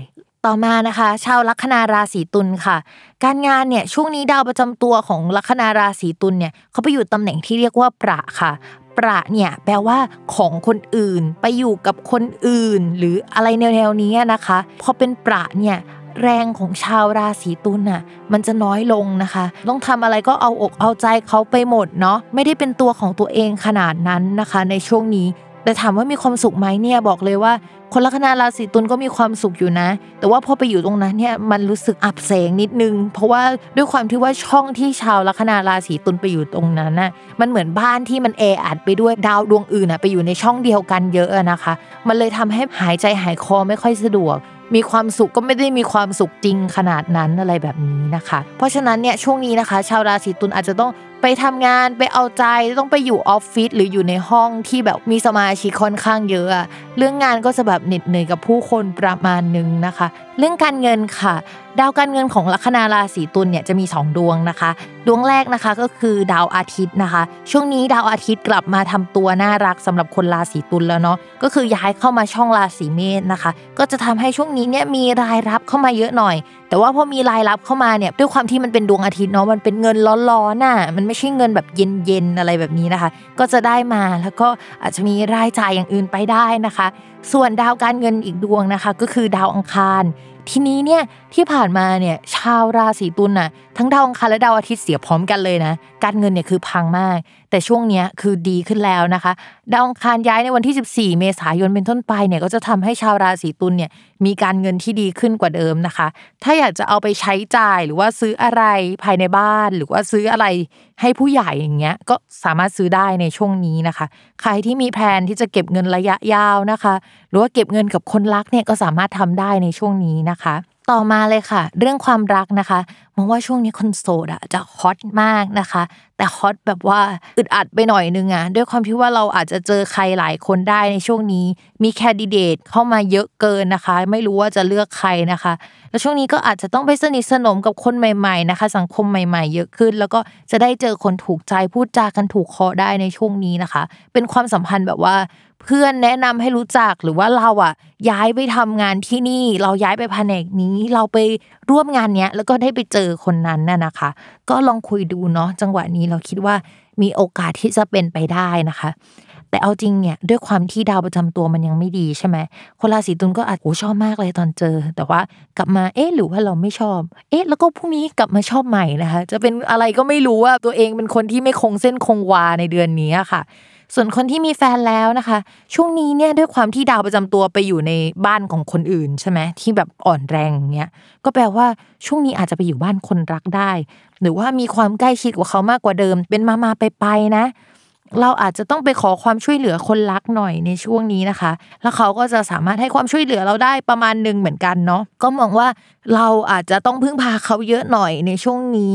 ต่อมานะคะ ชาวลัคนาราศีตุลค่ะ การงานเนี่ยช่วงนี้ดาวประจำตัวของลัคนาราศีตุลเนี่ยเขาไปอยู่ตำแหน่งที่เรียกว่าประค่ะประเนี่ยแปลว่าของคนอื่น ไปอยู่กับคนอื่น หรืออะไรแนวๆนี้นะคะพอเป็นประเนี่ยแรงของชาวราศีตุลน่ะมันจะน้อยลงนะคะ ต้องทำอะไรก็เอาอกเอาใจเขาไปหมดเนาะไม่ได้เป็นตัวของตัวเองขนาดนั้นนะคะ ในช่วงนี้แต่ถามว่ามีความสุขไหมเนี่ยบอกเลยว่า คนลัคนาราศีตุลก็มีความสุขอยู่นะ แต่ว่าพอไปอยู่ตรงนั้นเนี่ยมันรู้สึกอับแสงนิดนึง เพราะว่าด้วยความที่ว่าช่องที่ชาวลัคนาราศีตุลไปอยู่ตรงนั้นน่ะมันเหมือนบ้านที่มันแออัดไปด้วยดาวดวงอื่นน่ะไปอยู่ในช่องเดียวกันเยอะนะคะ มันเลยทำให้หายใจหายคอไม่ค่อยสะดวกมีความสุขก็ไม่ได้มีความสุขจริงขนาดนั้นอะไรแบบนี้นะคะ เพราะฉะนั้นเนี่ยช่วงนี้นะคะ ชาวราศีตุลอาจจะต้องไปทำงานไปเอาใจต้องไปอยู่ออฟฟิศหรืออยู่ในห้องที่แบบมีสมาชิกค่อนข้างเยอะ เรื่องงานก็จะแบบเหน็ดเหนื่อยกับผู้คนประมาณหนึงนะคะ เรื่องการเงินค่ะดาวการเงินของลัคนาราศีตุลเนี่ยจะมี 2 ดวงนะคะ ดวงแรกนะคะก็คือดาวอาทิตย์นะคะ ช่วงนี้ดาวอาทิตย์กลับมาทำตัวน่ารักสำหรับคนราศีตุลแล้วเนาะก็คือย้ายเข้ามาช่องราศีเมษนะคะ ก็จะทำให้ช่วงนี้เนี่ยมีรายรับเข้ามาเยอะหน่อย แต่ว่าพอมีรายรับเข้ามาเนี่ยด้วยความที่มันเป็นดวงอาทิตย์เนาะมันเป็นเงินร้อนๆน่ะมันไม่ใช่เงินแบบเย็นๆอะไรแบบนี้นะคะ ก็จะได้มาแล้วก็อาจจะมีรายจ่ายอย่างอื่นไปได้นะคะ ส่วนดาวการเงินอีกดวงนะคะ ก็คือดาวอังคาร ทีนี้เนี่ยที่ผ่านมาเนี่ยชาวราศีตุลน่ะทั้งดาวอังคารและดาวอาทิตย์เสียพร้อมกันเลยนะ การเงินเนี่ยคือพังมาก แต่ช่วงเนี้ยคือดีขึ้นแล้วนะคะ ดาวอังคารย้ายในวันที่ 14 เมษายนเป็นต้นไปเนี่ยก็จะทำให้ชาวราศีตุลเนี่ยมีการเงินที่ดีขึ้นกว่าเดิมนะคะ ถ้าอยากจะเอาไปใช้จ่ายหรือว่าซื้ออะไรภายในบ้าน หรือว่าซื้ออะไรให้ผู้ใหญ่อย่างเงี้ยก็สามารถซื้อได้ในช่วงนี้นะคะ ใครที่มีแผนที่จะเก็บเงินระยะยาวนะคะ หรือว่าเก็บเงินกับคนรักเนี่ยก็สามารถทำได้ในช่วงนี้นะคะ ต่อมาเลยค่ะ เรื่องความรักนะคะมองว่าช่วงนี้คนโสดอะจะฮอตมากนะคะ แต่ฮอตแบบว่าอึดอัดไปหน่อยนึงอะด้วยความที่ว่าเราอาจจะเจอใครหลายคนได้ในช่วงนี้ มีแคนดิเดตเข้ามาเยอะเกินนะคะ ไม่รู้ว่าจะเลือกใครนะคะ แล้วช่วงนี้ก็อาจจะต้องไปสนิทสนมกับคนใหม่ๆนะคะ สังคมใหม่ ๆ เยอะขึ้น แล้วก็จะได้เจอคนถูกใจพูดจากันถูกคอได้ในช่วงนี้นะคะ เป็นความสัมพันธ์แบบว่า เพื่อนแนะนำให้รู้จักหรือว่าเราอะ ย้ายไปทำงานที่นี่ เราย้ายไปแผนกนี้ เราไปร่วมงานเนี้ย แล้วก็ได้ไปเจอคนนั้นน่ะนะคะ ก็ลองคุยดูเนาะจังหวะนี้เราคิดว่ามีโอกาสที่จะเป็นไปได้นะคะ แต่เอาจริงเนี่ยด้วยความที่ดาวประจำตัวมันยังไม่ดีใช่ไหมคนราศีตุลก็อาจโอ้ชอบมากเลยตอนเจอ แต่ว่ากลับมาเอ๊ะหรือว่าเราไม่ชอบ เอ๊ะ แล้วก็พรุ่งนี้กลับมาชอบใหม่นะคะ จะเป็นอะไรก็ไม่รู้ว่าตัวเองเป็นคนที่ไม่คงเส้นคงวาในเดือนนี้ค่ะ ส่วนคนที่มีแฟนแล้วนะคะ ช่วงนี้เนี่ยด้วยความที่ดาวประจำตัวไปอยู่ในบ้านของคนอื่นใช่ไหมที่แบบอ่อนแรงเงี้ยก็แปลว่าช่วงนี้อาจจะไปอยู่บ้านคนรักได้ หรือว่ามีความใกล้ชิดกับเขามากกว่าเดิม เป็นมามาไปไปนะ เราอาจจะต้องไปขอความช่วยเหลือคนรักหน่อยในช่วงนี้นะคะ แล้วเขาก็จะสามารถให้ความช่วยเหลือเราได้ประมาณหนึ่งเหมือนกันเนาะก็มองว่าเราอาจจะต้องพึ่งพาเขาเยอะหน่อยในช่วงนี้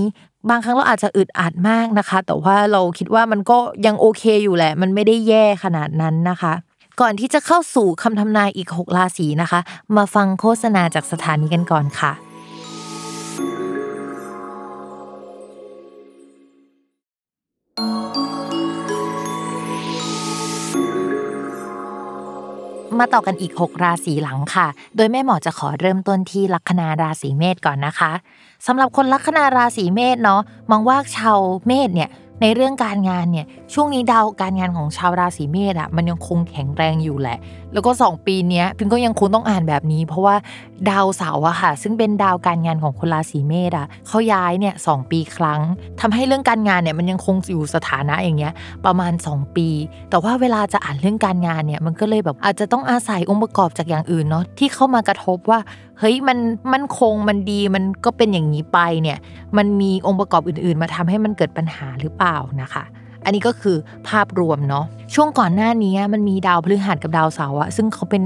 บางครั้งเราอาจจะอึดอัดมากนะคะ แต่ว่าเราคิดว่ามันก็ยังโอเคอยู่แหละ มันไม่ได้แย่ขนาดนั้นนะคะ ก่อนที่จะเข้าสู่คำทำนายอีก 6 ราศีนะคะ มาฟังโฆษณาจากสถานีกันก่อนค่ะ มาต่อกันอีก 6 ราศีหลังค่ะ โดยแม่หมอจะขอเริ่มต้นที่ลัคนาราศีเมษก่อนนะคะสำหรับคนลัคนาราศีเมษเนาะมองว่าชาวเมษเนี่ยในเรื่องการงานเนี่ยช่วงนี้ดาวการงานของชาวราศีเมษอะมันยังคงแข็งแรงอยู่แหละ แล้วก็ 2 ปีนี้พิมก็ยังคงต้องอ่านแบบนี้ เพราะว่าดาวเสาร์อะค่ะ ซึ่งเป็นดาวการงานของคนราศีเมษอะเขาย้ายเนี่ยสปีครั้งทำให้เรื่องการงานเนี่ยมันยังคงอยู่สถานะอย่างเงี้ยประมาณ 2 ปี แต่ว่าเวลาจะอ่านเรื่องการงานเนี่ยมันก็เลยแบบอาจจะต้องอาศัยองค์ประกอบจากอย่างอื่นเนาะที่เข้ามากระทบว่าเฮ้ยมันมันคงมันดีมันก็เป็นอย่างนี้ไปเนี่ยมันมีองค์ประกอบอื่น ๆ มาทำให้มันเกิดปัญหาหรือเปล่านะคะ อันนี้ก็คือภาพรวมเนาะช่วงก่อนหน้านี้มันมีดาวพฤหัสกับดาวเสาร์อะซึ่งเขาเป็น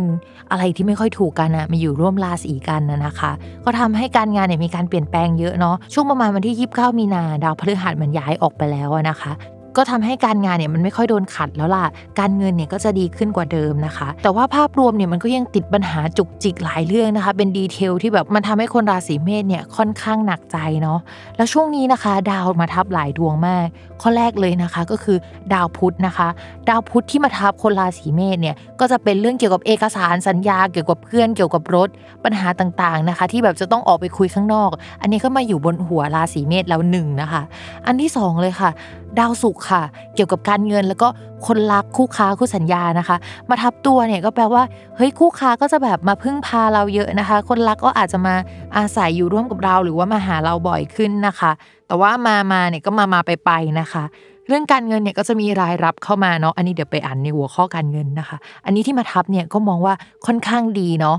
อะไรที่ไม่ค่อยถูกกันอะมาอยู่ร่วมราศีกันนะนะคะ ก็ทำให้การงานเนี่ยมีการเปลี่ยนแปลงเยอะเนาะช่วงประมาณวันที่ 29 มีนาดาวพฤหัสมันย้ายออกไปแล้วนะคะก็ทำให้การงานเนี่ยมันไม่ค่อยโดนขัดแล้วล่ะ การเงินเนี่ยก็จะดีขึ้นกว่าเดิมนะคะ แต่ว่าภาพรวมเนี่ยมันก็ยังติดปัญหาจุกจิกหลายเรื่องนะคะ เป็นดีเทลที่แบบมันทำให้คนราศีเมษเนี่ยค่อนข้างหนักใจเนาะ แล้วช่วงนี้นะคะ ดาวมาทับหลายดวงมาก ข้อแรกเลยนะคะก็คือดาวพุธนะคะ ดาวพุธที่มาทับคนราศีเมษเนี่ยก็จะเป็นเรื่องเกี่ยวกับเอกสารสัญญาเกี่ยวกับเพื่อนเกี่ยวกับรถปัญหาต่างๆนะคะ ที่แบบจะต้องออกไปคุยข้างนอก อันนี้ก็มาอยู่บนหัวราศีเมษแล้วหนึ่งนะคะ อันที่สองเลยค่ะ ดาวศุกร์ค่ะ เกี่ยวกับการเงินแล้วก็คนรักคู่ค้าคู่สัญญานะคะ มาทับตัวเนี่ยก็แปลว่าเฮ้ยคู่ค้าก็จะแบบมาพึ่งพาเราเยอะนะคะ คนรักก็อาจจะมาอาศัยอยู่ร่วมกับเราหรือว่ามาหาเราบ่อยขึ้นนะคะ แต่ว่ามามาเนี่ยก็มามาไปไปนะคะ เรื่องการเงินเนี่ยก็จะมีรายรับเข้ามาเนาะอันนี้เดี๋ยวไปอ่านในหัวข้อการเงินนะคะ อันนี้ที่มาทับเนี่ยก็มองว่าค่อนข้างดีเนาะ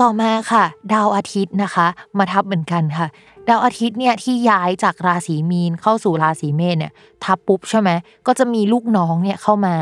ต่อมาค่ะ ดาวอาทิตย์นะคะ มาทับเหมือนกันค่ะ ดาวอาทิตย์เนี่ยที่ย้ายจากราศีมีนเข้าสู่ราศีเมษเนี่ยทับปุ๊บใช่ไหมก็จะมีลูกน้องเนี่ยเข้ามา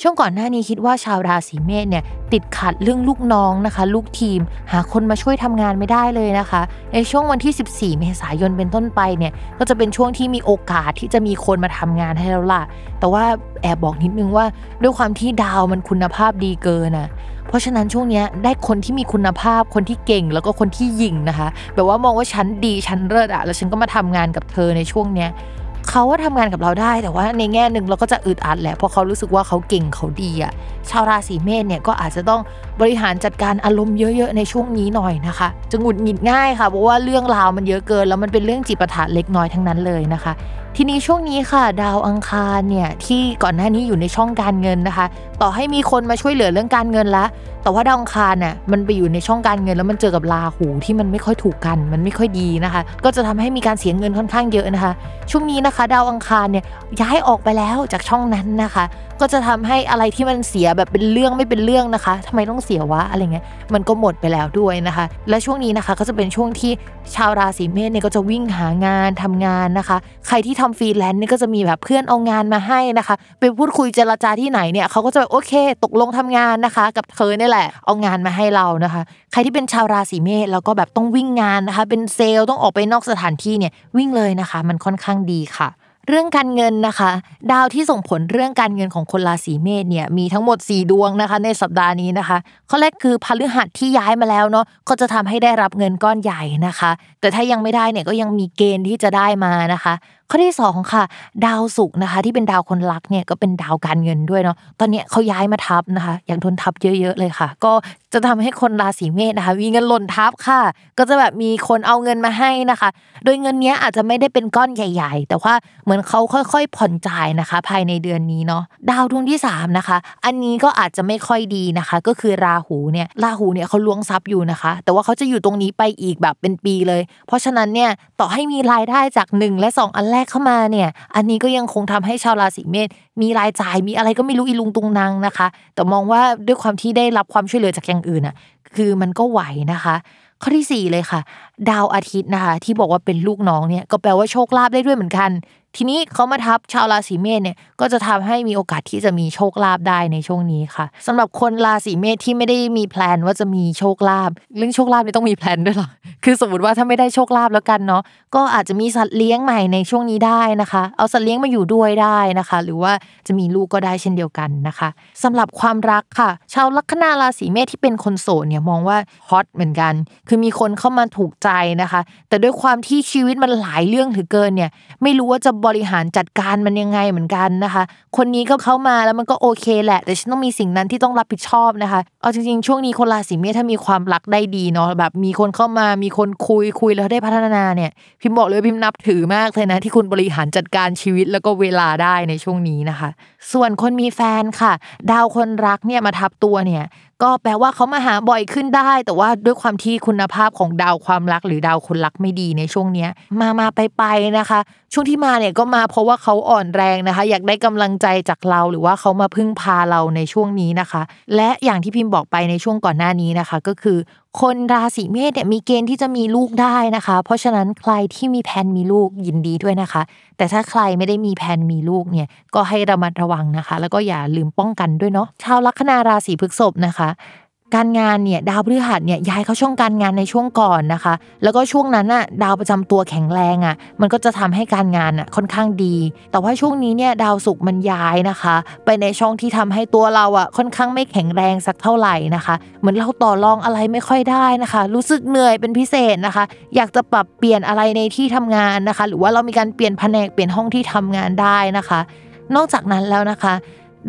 ช่วงก่อนหน้านี้คิดว่าชาวราศีเมษเนี่ยติดขัดเรื่องลูกน้องนะคะ ลูกทีม หาคนมาช่วยทำงานไม่ได้เลยนะคะในช่วงวันที่ 14 เมษายนเป็นต้นไปเนี่ยก็จะเป็นช่วงที่มีโอกาสที่จะมีคนมาทำงานให้แล้วล่ะ แต่ว่าแอบบอกนิดนึงว่าด้วยความที่ดาวมันคุณภาพดีเกินอะเพราะฉะนั้นช่วงนี้ได้คนที่มีคุณภาพคนที่เก่งแล้วก็คนที่ยิงนะคะแบบว่ามองว่าฉันดีฉันเลิศอะแล้วฉันก็มาทำงานกับเธอในช่วงเนี้ยเขาว่าทำงานกับเราได้แต่ว่าในแง่หนึ่งเราก็จะอึดอัดแหละเพราะเขารู้สึกว่าเขาเก่งเขาดีอะชาวราศีเมษเนี่ยก็อาจจะต้องบริหารจัดการอารมณ์เยอะๆในช่วงนี้หน่อยนะคะ จะหงุดหงิดง่ายค่ะเพราะว่าเรื่องราวมันเยอะเกิน แล้วมันเป็นเรื่องจิปาถะเล็กน้อยทั้งนั้นเลยนะคะ ทีนี้ช่วงนี้ค่ะ ดาวอังคารเนี่ยที่ก่อนหน้านี้อยู่ในช่องการเงินนะคะ ต่อให้มีคนมาช่วยเหลือเรื่องการเงินแล้วแต่ว่าดาวอังคารน่ะมันไปอยู่ในช่องการเงินแล้วมันเจอกับราหูที่มันไม่ค่อยถูกกัน มันไม่ค่อยดีนะคะ ก็จะทำให้มีการเสียเงินค่อนข้างเยอะนะคะ ช่วงนี้นะคะ ดาวอังคารเนี่ยย้ายออกไปแล้วจากช่องนั้นนะคะ ก็จะทำให้อะไรที่มันเสียแบบเป็นเรื่องไม่เป็นเรื่องนะคะทำไมต้องเสียวะอะไรเงี้ยมันก็หมดไปแล้วด้วยนะคะ และช่วงนี้นะคะก็จะเป็นช่วงที่ชาวราศีเมษเนี่ยก็จะวิ่งหางานทำงานนะคะ ใครที่ทำฟรีแลนซ์เนี่ยก็จะมีแบบเพื่อนเอางานมาให้นะคะ ไปพูดคุยเจรจาที่ไหนเนี่ยเขาก็จะแบบโอเค ตกลงทำงานนะคะ กับเธอเนี่ยแหละเอางานมาให้เรานะคะ ใครที่เป็นชาวราศีเมษแล้วก็แบบต้องวิ่งงานนะคะ เป็นเซลล์ต้องออกไปนอกสถานที่เนี่ยวิ่งเลยนะคะ มันค่อนข้างดีค่ะ เรื่องการเงินนะคะ ดาวที่ส่งผลเรื่องการเงินของคนราศีเมษเนี่ยมีทั้งหมด 4 ดวงนะคะ ในสัปดาห์นี้นะคะข้อแรกคือพฤหัสที่ย้ายมาแล้วเนาะก็จะทำให้ได้รับเงินก้อนใหญ่นะคะ แต่ถ้ายังไม่ได้เนี่ยก็ยังมีเกณฑ์ที่จะได้มานะคะ ข้อที่2ค่ะ ดาวศุกร์นะคะ ที่เป็นดาวคนรักเนี่ยก็เป็นดาวการเงินด้วยเนาะตอนนี้เขาย้ายมาทับนะคะ อย่างทนทับเยอะ ๆ เลยค่ะ ก็จะทำให้คนราศีเมษนะคะมีเงินหล่นทับค่ะ ก็จะแบบมีคนเอาเงินมาให้นะคะ โดยเงินนี้อาจจะไม่ได้เป็นก้อนใหญ่ ๆ แต่ว่าเหมือนเขาค่อยๆ ผ่อนจ่ายนะคะ ภายในเดือนนี้เนาะดาวดวงที่3นะคะ อันนี้ก็อาจจะไม่ค่อยดีนะคะ ก็คือราหูเนี่ยราหูเนี่ยเขาล้วงทรัพย์อยู่นะคะ แต่ว่าเขาจะอยู่ตรงนี้ไปอีกแบบเป็นปีเลย เพราะฉะนั้นเนี่ยต่อให้มีรายได้จาก 1 และ 2 อันแรกเข้ามาเนี่ย อันนี้ก็ยังคงทำให้ชาวราศีเมษมีรายจ่ายมีอะไรก็ไม่รู้อีลุงตุงนางนะคะ แต่มองว่าด้วยความที่ได้รับความช่วยเหลือจากอย่างอื่นอะ คือมันก็ไหวนะคะ ข้อที่ 4 เลยค่ะ ดาวอาทิตย์นะคะ ที่บอกว่าเป็นลูกน้องเนี่ยก็แปลว่าโชคลาภได้ด้วยเหมือนกัน ทีนี้เขามาทับชาวราศีเมษเนี่ยก็จะทำให้มีโอกาสที่จะมีโชคลาภได้ในช่วงนี้ค่ะสำหรับคนราศีเมษที่ไม่ได้มี plan ว่าจะมีโชคลาภเรื่องโชคลาภไม่ต้องมี plan ด้วยหรอคือสมมติว่าถ้าไม่ได้โชคลาภแล้วกันเนาะก็อาจจะมีสัตว์เลี้ยงใหม่ในช่วงนี้ได้นะคะ เอาสัตว์เลี้ยงมาอยู่ด้วยได้นะคะ หรือว่าจะมีลูกก็ได้เช่นเดียวกันนะคะสำหรับความรักค่ะ ชาวลัคนาราศีเมษที่เป็นคนโสดเนี่ยมองว่าฮอตเหมือนกัน คือมีคนเข้ามาถูกใจนะคะ แต่ด้วยความที่ชีวิตมันหลายเรื่องถือเกินเนี่ยไม่รู้ว่าจะบริหารจัดการมันยังไงเหมือนกันนะคะ คนนี้ก็เข้ามาแล้วมันก็โอเคแหละ แต่ฉันต้องมีสิ่งนั้นที่ต้องรับผิดชอบนะคะเอาจริงๆช่วงนี้คนราศีเมษถ้ามีความรักได้ดีเนาะแบบมีคนเข้ามามีคนคุยคุยแล้วได้พัฒนาเนี่ยพิมบอกเลยพิมนับถือมากเลยนะที่คุณบริหารจัดการชีวิตแล้วก็เวลาได้ในช่วงนี้นะคะ ส่วนคนมีแฟนค่ะ ดาวคนรักเนี่ยมาทับตัวเนี่ย ก็แปลว่าเขามาหาบ่อยขึ้นได้ แต่ว่าด้วยความที่คุณภาพของดาวความรัก หรือดาวคนรักไม่ดีในช่วงเนี้ย มามาไปไปนะคะ ช่วงที่มาเนี่ยก็มาเพราะว่าเขาอ่อนแรงนะคะ อยากได้กำลังใจจากเราหรือว่าเขามาพึ่งพาเราในช่วงนี้นะคะ และอย่างที่พิมพ์บอกไปในช่วงก่อนหน้านี้นะคะ ก็คือคนราศีเมษเนี่ยมีเกณฑ์ที่จะมีลูกได้นะคะ เพราะฉะนั้นใครที่มีแผนมีลูกยินดีด้วยนะคะ แต่ถ้าใครไม่ได้มีแผนมีลูกเนี่ยก็ให้ระมัดระวังนะคะ แล้วก็อย่าลืมป้องกันด้วยเนาะชาวลัคนาราศีพฤษภนะคะ การงานเนี่ยดาวพฤหัสเนี่ยย้ายเข้าช่องการงานในช่วงก่อนนะคะ แล้วก็ช่วงนั้นน่ะดาวประจำตัวแข็งแรงอะมันก็จะทำให้การงานอะค่อนข้างดี แต่ว่าช่วงนี้เนี่ยดาวศุกร์มันย้ายนะคะ ไปในช่องที่ทำให้ตัวเราอะค่อนข้างไม่แข็งแรงสักเท่าไหร่นะคะ เหมือนเราต่อรองอะไรไม่ค่อยได้นะคะ รู้สึกเหนื่อยเป็นพิเศษนะคะ อยากจะปรับเปลี่ยนอะไรในที่ทำงานนะคะ หรือว่าเรามีการเปลี่ยนแผนกเปลี่ยนห้องที่ทำงานได้นะคะ นอกจากนั้นแล้วนะคะ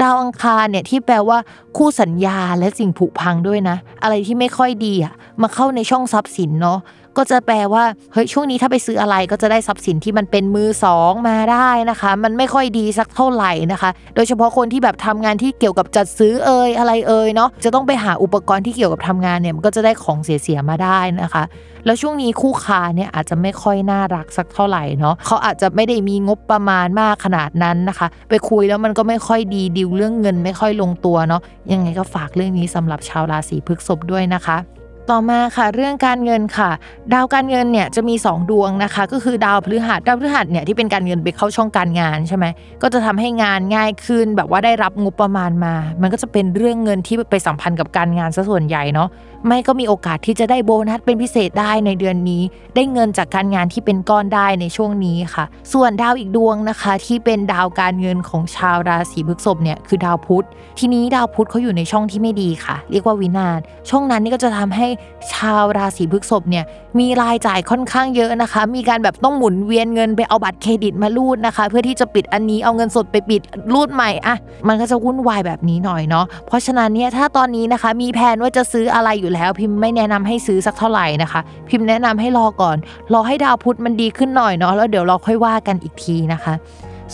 ดาวอังคารเนี่ยที่แปลว่าคู่สัญญาและสิ่งผุพังด้วยนะ อะไรที่ไม่ค่อยดีอะมาเข้าในช่องทรัพย์สินเนาะ ก็จะแปลว่าเฮ้ยช่วงนี้ถ้าไปซื้ออะไรก็จะได้ทรัพย์สินที่มันเป็นมือสองมาได้นะคะ มันไม่ค่อยดีสักเท่าไหร่นะคะ โดยเฉพาะคนที่แบบทำงานที่เกี่ยวกับจัดซื้อเอ่ยอะไรเอ่ยเนาะจะต้องไปหาอุปกรณ์ที่เกี่ยวกับทำงานเนี่ยมันก็จะได้ของเสียๆมาได้นะคะ แล้วช่วงนี้คู่ค้าเนี่ยอาจจะไม่ค่อยน่ารักสักเท่าไหร่เนาะเขาอาจจะไม่ได้มีงบประมาณมากขนาดนั้นนะคะ ไปคุยแล้วมันก็ไม่ค่อยดีดิวเรื่องเงินไม่ค่อยลงตัวเนาะยังไงก็ฝากเรื่องนี้สำหรับชาวราศีพฤษภด้วยนะคะ ต่อมาค่ะเรื่องการเงินค่ะ ดาวการเงินเนี่ยจะมี 2 ดวงนะคะ ก็คือดาวพฤหัสดาวพฤหัสเนี่ยที่เป็นการเงินไปเข้าช่องการงานใช่ไหมก็จะทำให้งานง่ายขึ้นแบบว่าได้รับงบประมาณมา มันก็จะเป็นเรื่องเงินที่ไปสัมพันธ์กับการงานซะส่วนใหญ่เนาะ ไม่ก็มีโอกาสที่จะได้โบนัสเป็นพิเศษได้ในเดือนนี้ ได้เงินจากการงานที่เป็นก้อนได้ในช่วงนี้ค่ะ ส่วนดาวอีกดวงนะคะ ที่เป็นดาวการเงินของชาวราศีพฤษภเนี่ยคือดาวพุธ ทีนี้ดาวพุธเขาอยู่ในช่องที่ไม่ดีค่ะ เรียกว่าวินาศช่องนั้นนี่ก็จะทำให้ชาวราศีพฤษภเนี่ยมีรายจ่ายค่อนข้างเยอะนะคะ มีการแบบต้องหมุนเวียนเงินไปเอาบัตรเครดิตมารูดนะคะ เพื่อที่จะปิดอันนี้เอาเงินสดไปปิดรูดใหม่อะมันก็จะวุ่นวายแบบนี้หน่อยเนาะเพราะฉะนั้นเนี่ยถ้าตอนนี้นะคะมีแผนว่าจะซื้ออะไรอยู่แล้วพิมพ์ไม่แนะนำให้ซื้อสักเท่าไหร่นะคะ พิมพ์แนะนำให้รอก่อน รอให้ดาวพุธมันดีขึ้นหน่อยเนาะแล้วเดี๋ยวเราค่อยว่ากันอีกทีนะคะ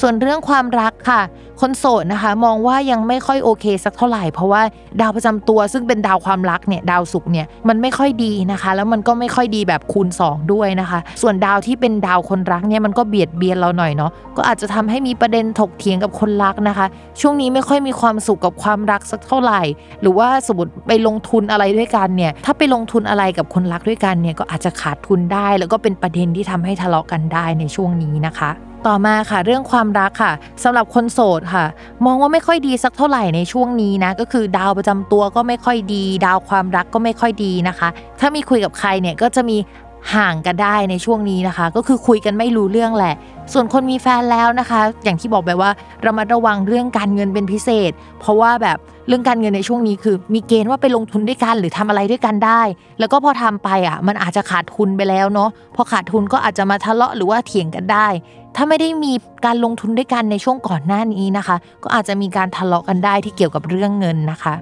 ส่วนเรื่องความรักค่ะ คนโสดนะคะ มองว่ายังไม่ค่อยโอเคสักเท่าไหร่ เพราะว่าดาวประจำตัวซึ่งเป็นดาวความรักเนี่ยดาวศุกร์เนี่ยมันไม่ค่อยดีนะคะ แล้วมันก็ไม่ค่อยดีแบบคูณ 2 ด้วยนะคะ ส่วนดาวที่เป็นดาวคนรักเนี่ยมันก็เบียดเบียนเราหน่อยเนาะก็อาจจะทำให้มีประเด็นถกเถียงกับคนรักนะคะ ช่วงนี้ไม่ค่อยมีความสุขกับความรักสักเท่าไหร่ หรือว่าสมมติไปลงทุนอะไรด้วยกันเนี่ยถ้าไปลงทุนอะไรกับคนรักด้วยกันเนี่ยก็อาจจะขาดทุนได้ แล้วก็เป็นประเด็นที่ทำให้ทะเลาะกันได้ในช่วงนี้นะคะ ต่อมาค่ะ เรื่องความรักค่ะสำหรับคนโสดค่ะ มองว่าไม่ค่อยดีสักเท่าไหร่ในช่วงนี้นะก็คือดาวประจำตัวก็ไม่ค่อยดี ดาวความรักก็ไม่ค่อยดีนะคะ ถ้ามีคุยกับใครเนี่ยก็จะมี ห่างกันได้ในช่วงนี้นะคะ ก็คือคุยกันไม่รู้เรื่องแหละ ส่วนคนมีแฟนแล้วนะคะ อย่างที่บอกไปว่าเรามาระวังเรื่องการเงินเป็นพิเศษ เพราะว่าแบบเรื่องการเงินในช่วงนี้คือ มีเกณฑ์ว่าไปลงทุนด้วยกันหรือทำอะไรด้วยกันได้ แล้วก็พอทำไปอะมันอาจจะขาดทุนไปแล้วเนาะพอขาดทุนก็อาจจะมาทะเลาะหรือว่าเถียงกันได้ ถ้าไม่ได้มีการลงทุนด้วยกันในช่วงก่อนหน้านี้นะคะ ก็อาจจะมีการทะเลาะกันได้ที่เกี่ยวกับเรื่องเงินนะคะ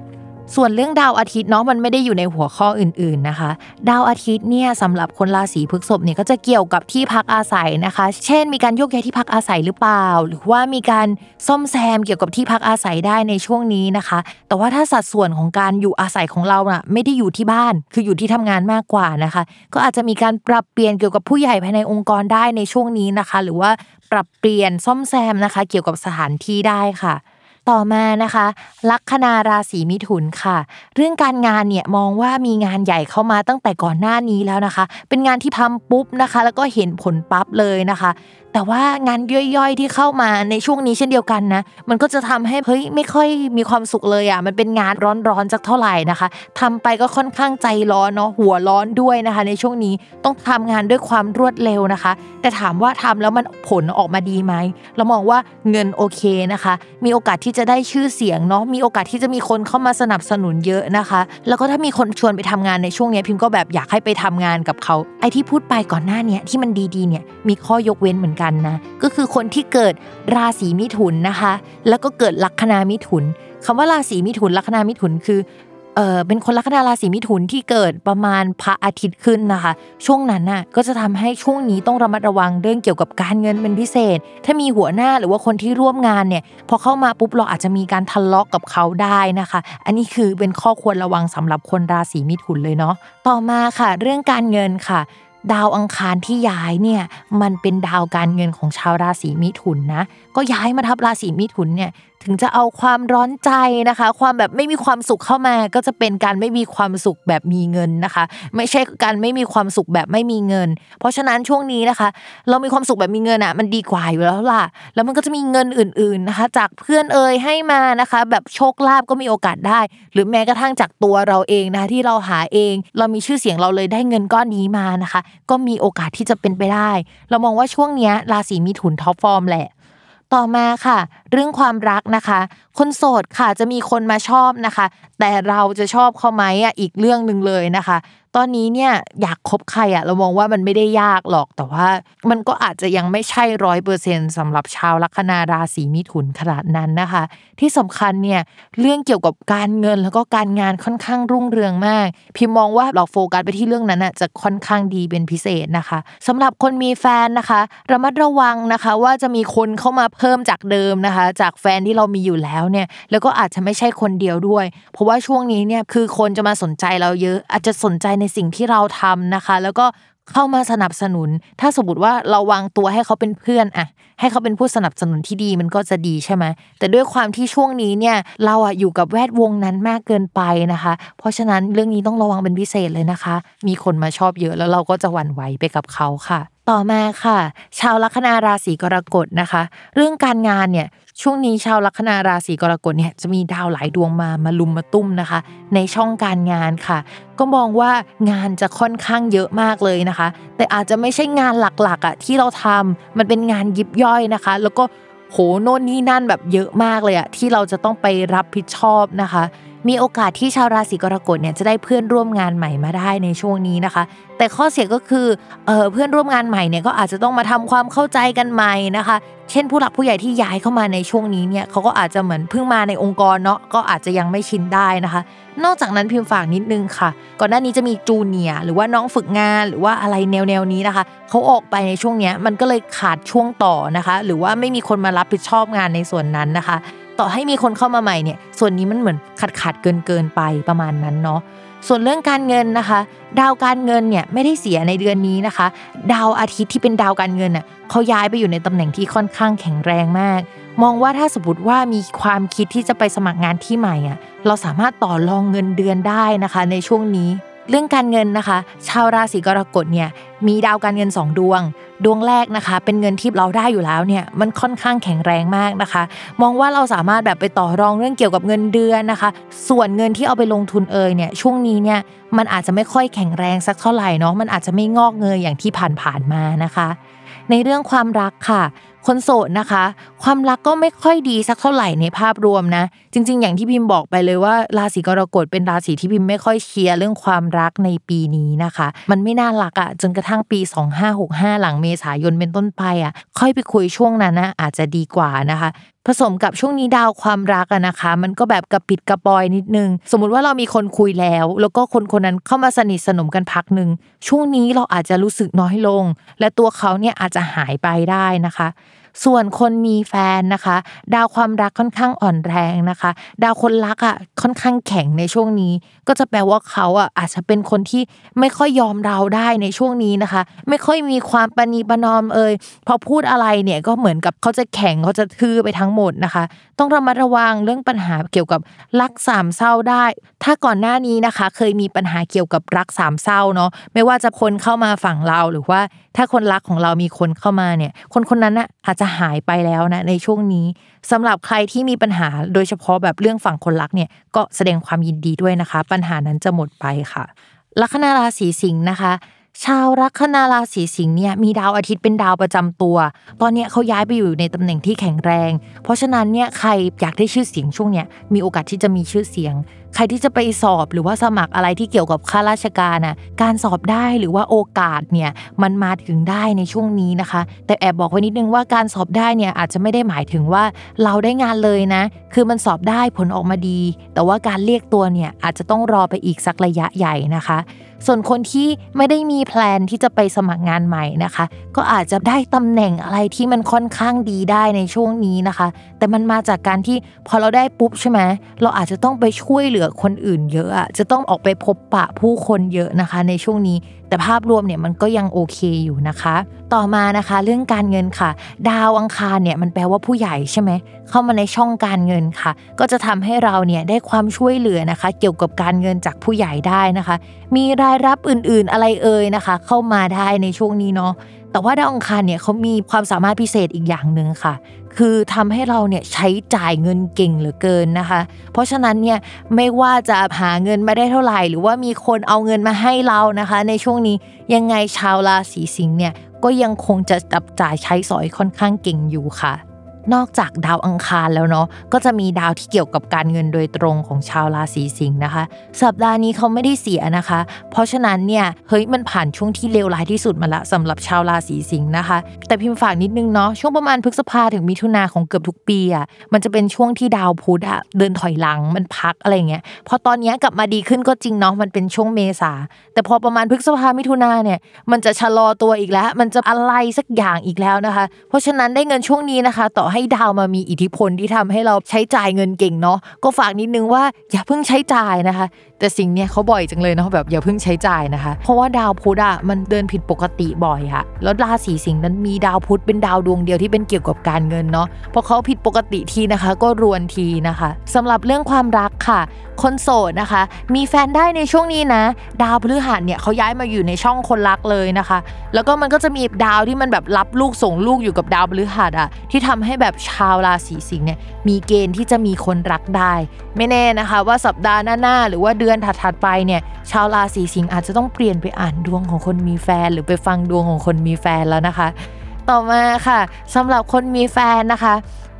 ส่วนเรื่องดาวอาทิตย์เนาะมันไม่ได้อยู่ในหัวข้ออื่นๆนะคะ ดาวอาทิตย์เนี่ยสำหรับคนราศีพฤษภเนี่ยก็จะเกี่ยวกับที่พักอาศัยนะคะ เช่น มีการโยกย้ายที่พักอาศัยหรือเปล่า หรือว่ามีการซ่อมแซมเกี่ยวกับที่พักอาศัยได้ในช่วงนี้นะคะ แต่ว่าถ้าสัดส่วนของการอยู่อาศัยของเราอะไม่ได้อยู่ที่บ้าน คืออยู่ที่ทำงานมากกว่านะคะ ก็อาจจะมีการปรับเปลี่ยนเกี่ยวกับผู้ใหญ่ภายในองค์กรได้ในช่วงนี้นะคะ หรือว่าปรับเปลี่ยนซ่อมแซมนะคะ เกี่ยวกับสถานที่ได้ค่ะ ต่อมานะคะ ลัคนาราศีมิถุนค่ะ เรื่องการงานเนี่ยมองว่ามีงานใหญ่เข้ามาตั้งแต่ก่อนหน้านี้แล้วนะคะ เป็นงานที่ทำปุ๊บนะคะ แล้วก็เห็นผลปั๊บเลยนะคะ แต่ว่างานย่อยๆที่เข้ามาในช่วงนี้เช่นเดียวกันนะ มันก็จะทำให้เฮ้ยไม่ค่อยมีความสุขเลยอะ มันเป็นงานร้อนๆสักเท่าไหร่นะคะทำไปก็ค่อนข้างใจร้อนเนาะหัวร้อนด้วยนะคะ ในช่วงนี้ต้องทำงานด้วยความรวดเร็วนะคะ แต่ถามว่าทำแล้วมันผลออกมาดีไหมเรามองว่าเงินโอเคนะคะ มีโอกาสที่จะได้ชื่อเสียงเนาะมีโอกาสที่จะมีคนเข้ามาสนับสนุนเยอะนะคะ แล้วก็ถ้ามีคนชวนไปทำงานในช่วงนี้พิมก็แบบอยากให้ไปทำงานกับเขาไอที่พูดไปก่อนหน้านี้ที่มันดีๆเนี่ยมีข้อยกเว้นเหมือนกันนะก็คือคนที่เกิดราศีมิถุนนะคะ แล้วก็เกิดลัคนามิถุนคำว่าราศีมิถุนลัคนามิถุนคือ เออเป็นคนลัคนาราศีมิถุนที่เกิดประมาณพระอาทิตย์ขึ้นนะคะ ช่วงนั้นน่ะก็จะทำให้ช่วงนี้ต้องระมัดระวังเรื่องเกี่ยวกับการเงินเป็นพิเศษ ถ้ามีหัวหน้าหรือว่าคนที่ร่วมงานเนี่ยพอเข้ามาปุ๊บเราอาจจะมีการทะเลาะกกับเขาได้นะคะ อันนี้คือเป็นข้อควรระวังสำหรับคนราศีมิถุนเลยเนาะต่อมาค่ะ เรื่องการเงินค่ะดาวอังคารที่ย้ายเนี่ยมันเป็นดาวการเงินของชาวราศีมิถุนนะก็ย้ายมาทับราศีมิถุนเนี่ย ถึงจะเอาความร้อนใจนะคะ ความแบบไม่มีความสุขเข้ามาก็จะเป็นการไม่มีความสุขแบบมีเงินนะคะ ไม่ใช่การไม่มีความสุขแบบไม่มีเงิน เพราะฉะนั้นช่วงนี้นะคะ เรามีความสุขแบบมีเงินอะมันดีกว่าอยู่แล้วล่ะ แล้วมันก็จะมีเงินอื่น ๆนะคะ จากเพื่อนเอ่ยให้มานะคะ แบบโชคลาภก็มีโอกาสได้ หรือแม้กระทั่งจากตัวเราเองนะที่เราหาเอง เรามีชื่อเสียงเราเลยได้เงินก้อนนี้มานะคะ ก็มีโอกาสที่จะเป็นไปได้ เรามองว่าช่วงนี้ราศีเมถุน top form แหละ ต่อมาค่ะ เรื่องความรักนะคะ คนโสดค่ะจะมีคนมาชอบนะคะ แต่เราจะชอบเขาไหมอะอีกเรื่องหนึ่งเลยนะคะ ตอนนี้เนี่ยอยากคบใครอะเรามองว่ามันไม่ได้ยากหรอกแต่ว่า มันก็อาจจะยังไม่ใช่ร้อยเปอร์เซ็นต์สำหรับชาวลัคนาราศีมิถุนขนาดนั้นนะคะ ที่สำคัญเนี่ยเรื่องเกี่ยวกับการเงินแล้วก็การงานค่อนข้างรุ่งเรืองมาก พิมมองว่าเราโฟกัสไปที่เรื่องนั้นอะจะค่อนข้างดีเป็นพิเศษนะคะสำหรับคนมีแฟนนะคะ ระมัดระวังนะคะ ว่าจะมีคนเข้ามาเพิ่มจากเดิมนะคะจากแฟนที่เรามีอยู่แล้วเนี่ยแล้วก็อาจจะไม่ใช่คนเดียวด้วย เพราะว่าช่วงนี้เนี่ยคือคนจะมาสนใจเราเยอะ อาจจะสนใจในสิ่งที่เราทำนะคะ แล้วก็เข้ามาสนับสนุน ถ้าสมมติว่าเราวางตัวให้เขาเป็นเพื่อนอะให้เขาเป็นผู้สนับสนุนที่ดีมันก็จะดีใช่ไหมแต่ด้วยความที่ช่วงนี้เนี่ยเราอะอยู่กับแวดวงนั้นมากเกินไปนะคะ เพราะฉะนั้นเรื่องนี้ต้องระวังเป็นพิเศษเลยนะคะ มีคนมาชอบเยอะแล้วเราก็จะหวั่นไหวไปกับเขาค่ะ ต่อมาค่ะ ชาวลัคนาราศีกรกฎนะคะ เรื่องการงานเนี่ยช่วงนี้ชาวลัคนาราศีกรกฎเนี่ยจะมีดาวหลายดวงมามาลุมมาตุ้มนะคะ ในช่องการงานค่ะ ก็มองว่างานจะค่อนข้างเยอะมากเลยนะคะ แต่อาจจะไม่ใช่งานหลักๆอะที่เราทำมันเป็นงานยิบย่อยนะคะ แล้วก็โหโน่นนี่นั่นแบบเยอะมากเลยอะที่เราจะต้องไปรับผิดชอบนะคะ มีโอกาสที่ชาวราศีกรกฎเนี่ยจะได้เพื่อนร่วมงานใหม่มาได้ในช่วงนี้นะคะ แต่ข้อเสียก็คือเออเพื่อนร่วมงานใหม่เนี่ยก็อาจจะต้องมาทำความเข้าใจกันใหม่นะคะ เช่นผู้หลักผู้ใหญ่ที่ย้ายเข้ามาในช่วงนี้เนี่ยเขาก็อาจจะเหมือนเพิ่งมาในองค์กรเนาะก็อาจจะยังไม่ชินได้นะคะ นอกจากนั้นพิมพ์ฝากนิดนึงค่ะ ก่อนหน้านี้จะมีจูเนียหรือว่าน้องฝึกงานหรือว่าอะไรแนวแนวนี้นะคะเขาออกไปในช่วงเนี้ยมันก็เลยขาดช่วงต่อนะคะ หรือว่าไม่มีคนมารับผิดชอบงานในส่วนนั้นนะคะ ต่อให้มีคนเข้ามาใหม่เนี่ย ส่วนนี้มันเหมือนขาดขาดเกินเกินไปประมาณนั้นเนาะส่วนเรื่องการเงินนะคะ ดาวการเงินเนี่ยไม่ได้เสียในเดือนนี้นะคะ ดาวอาทิตย์ที่เป็นดาวการเงินอะเขาย้ายไปอยู่ในตำแหน่งที่ค่อนข้างแข็งแรงมาก มองว่าถ้าสมมติว่ามีความคิดที่จะไปสมัครงานที่ใหม่อะเราสามารถต่อรองเงินเดือนได้นะคะ ในช่วงนี้ เรื่องการเงินนะคะ ชาวราศีกรกฎเนี่ยมีดาวการเงิน 2 ดวง ดวงแรกนะคะ เป็นเงินที่เราได้อยู่แล้วเนี่ยมันค่อนข้างแข็งแรงมากนะคะ มองว่าเราสามารถแบบไปต่อรองเรื่องเกี่ยวกับเงินเดือนนะคะ ส่วนเงินที่เอาไปลงทุนเอยเนี่ยช่วงนี้เนี่ยมันอาจจะไม่ค่อยแข็งแรงสักเท่าไหร่เนาะมันอาจจะไม่งอกเงยอย่างที่ผ่านๆมานะคะ ในเรื่องความรักค่ะ คนโสดนะคะ ความรักก็ไม่ค่อยดีสักเท่าไหร่ในภาพรวมนะ จริง ๆ อย่างที่พิมพ์บอกไปเลยว่า ราศีกรกฎเป็นราศีที่พิมพ์ไม่ค่อยเชียร์เรื่องความรักในปีนี้นะคะ มันไม่น่ารักอะ่ะจนกระทั่งปี 2565 หลังเมษายนเป็นต้นไปอะ่ะ ค่อยไปคุยช่วงนั้นนะอาจจะดีกว่านะคะ ผสมกับช่วงนี้ดาวความรักอะนะคะ มันก็แบบกระปิดกระปอยนิดนึง สมมุติว่าเรามีคนคุยแล้ว แล้วก็คนคนนั้นเข้ามาสนิทสนมกันพักหนึ่งช่วงนี้เราอาจจะรู้สึกน้อยลง และตัวเขาเนี่ยอาจจะหายไปได้นะคะ ส่วนคนมีแฟนนะคะ ดาวความรักค่อนข้างอ่อนแรงนะคะ ดาวคนรักอะค่อนข้างแข็งในช่วงนี้ ก็จะแปลว่าเขาอะอาจจะเป็นคนที่ไม่ค่อยยอมเราได้ในช่วงนี้นะคะ ไม่ค่อยมีความปณีประนอมเอ่ยพอพูดอะไรเนี่ยก็เหมือนกับเขาจะแข็งเขาจะทื่อไปทั้งหมดนะคะ ต้องระมัดระวังเรื่องปัญหาเกี่ยวกับรักสามเศร้าได้ ถ้าก่อนหน้านี้นะคะ เคยมีปัญหาเกี่ยวกับรักสามเศร้าเนาะไม่ว่าจะคนเข้ามาฝั่งเราหรือว่า ถ้าคนรักของเรามีคนเข้ามาเนี่ย คนคนนั้นน่ะอาจจะหายไปแล้วนะในช่วงนี้สำหรับใครที่มีปัญหาโดยเฉพาะแบบเรื่องฝั่งคนรักเนี่ยก็แสดงความยินดีด้วยนะคะ ปัญหานั้นจะหมดไปค่ะลัคนาราศีสิงห์นะคะ ชาวลัคนาราศีสิงห์เนี่ยมีดาวอาทิตย์เป็นดาวประจำตัว ตอนเนี้ยเขาย้ายไปอยู่ในตำแหน่งที่แข็งแรง เพราะฉะนั้นเนี่ยใครอยากได้ชื่อเสียงช่วงเนี้ยมีโอกาสที่จะมีชื่อเสียง ใครที่จะไปสอบหรือว่าสมัครอะไรที่เกี่ยวกับข้าราชการน่ะการสอบได้หรือว่าโอกาสเนี่ยมันมาถึงได้ในช่วงนี้นะคะ แต่แอบบอกไว้นิดนึงว่าการสอบได้เนี่ยอาจจะไม่ได้หมายถึงว่าเราได้งานเลยนะ คือมันสอบได้ผลออกมาดี แต่ว่าการเรียกตัวเนี่ยอาจจะต้องรอไปอีกสักระยะใหญ่นะคะ ส่วนคนที่ไม่ได้มีแพลนที่จะไปสมัครงานใหม่นะคะ ก็อาจจะได้ตำแหน่งอะไรที่มันค่อนข้างดีได้ในช่วงนี้นะคะ แต่มันมาจากการที่พอเราได้ปุ๊บใช่ไหมเราอาจจะต้องไปช่วยเหลือคนอื่นเยอะอะจะต้องออกไปพบปะผู้คนเยอะนะคะ ในช่วงนี้ แต่ภาพรวมเนี่ยมันก็ยังโอเคอยู่นะคะ ต่อมานะคะเรื่องการเงินค่ะ ดาวอังคารเนี่ยมันแปลว่าผู้ใหญ่ใช่ไหมเข้ามาในช่องการเงินค่ะ ก็จะทำให้เราเนี่ยได้ความช่วยเหลือนะคะ เกี่ยวกับการเงินจากผู้ใหญ่ได้นะคะ มีรายรับอื่นๆอะไรเอ่ยนะคะ เข้ามาได้ในช่วงนี้เนาะแต่ว่าดาวอังคารเนี่ยเขามีความสามารถพิเศษอีกอย่างหนึ่งค่ะ คือทำให้เราเนี่ยใช้จ่ายเงินเก่งเหลือเกินนะคะ เพราะฉะนั้นเนี่ยไม่ว่าจะหาเงินมาได้เท่าไหร่ หรือว่ามีคนเอาเงินมาให้เรานะคะ ในช่วงนี้ยังไงชาวราศีสิงห์เนี่ยก็ยังคงจะจับจ่ายใช้สอยค่อนข้างเก่งอยู่ค่ะ นอกจากดาวอังคารแล้วเนาะก็จะมีดาวที่เกี่ยวกับการเงินโดยตรงของชาวราศีสิงห์นะคะ สัปดาห์นี้เขาไม่ได้เสียนะคะ เพราะฉะนั้นเนี่ยเฮ้ยมันผ่านช่วงที่เลวร้ายที่สุดมาละสำหรับชาวราศีสิงห์นะคะ แต่พิมพ์ฝากนิดนึงเนาะช่วงประมาณพฤษภาถึงมิถุนาของเกือบทุกปีอะ่ะมันจะเป็นช่วงที่ดาวพุธอะเดินถอยหลังมันพักอะไรเงี้ยพอตอนนี้กลับมาดีขึ้นก็จริงเนาะมันเป็นช่วงเมษาแต่พอประมาณพฤษภามิถุนาเนี่ยมันจะชะลอตัวอีกแล้ว มันจะอะไรสักอย่างอีกแล้วนะคะ เพราะฉะนั้นได้เงินช่วงนี้นะคะ ต่อให้ดาวมามีอิทธิพลที่ทำให้เราใช้จ่ายเงินเก่งเนาะก็ฝากนิดนึงว่าอย่าเพิ่งใช้จ่ายนะคะ แต่สิ่งเนี้ยเขาบ่อยจังเลยเนาะแบบอย่าเพิ่งใช้จ่ายนะคะ เพราะว่าดาวพุธอะมันเดินผิดปกติบ่อยอะแล้วราศีสิงห์นั้นมีดาวพุธเป็นดาวดวงเดียวที่เป็นเกี่ยวกับการเงินเนาะพอเขาผิดปกติทีนะคะ ก็รวนทีนะคะสำหรับเรื่องความรักค่ะคนโสดนะคะ มีแฟนได้ในช่วงนี้นะ ดาวพฤหัสเนี่ยเขาย้ายมาอยู่ในช่องคนรักเลยนะคะ แล้วก็มันก็จะมีดาวที่มันแบบรับลูกส่งลูกอยู่กับดาวพฤหัสอะที่ทำให้แบบชาวราศีสิงห์เนี่ยมีเกณฑ์ที่จะมีคนรักได้ ไม่แน่นะคะ ว่าสัปดาห์หน้าๆหรือว่าเดือนถัดๆไปเนี่ยชาวราศีสิงห์อาจจะต้องเปลี่ยนไปอ่านดวงของคนมีแฟน หรือไปฟังดวงของคนมีแฟนแล้วนะคะ ต่อมาค่ะสำหรับคนมีแฟนนะคะ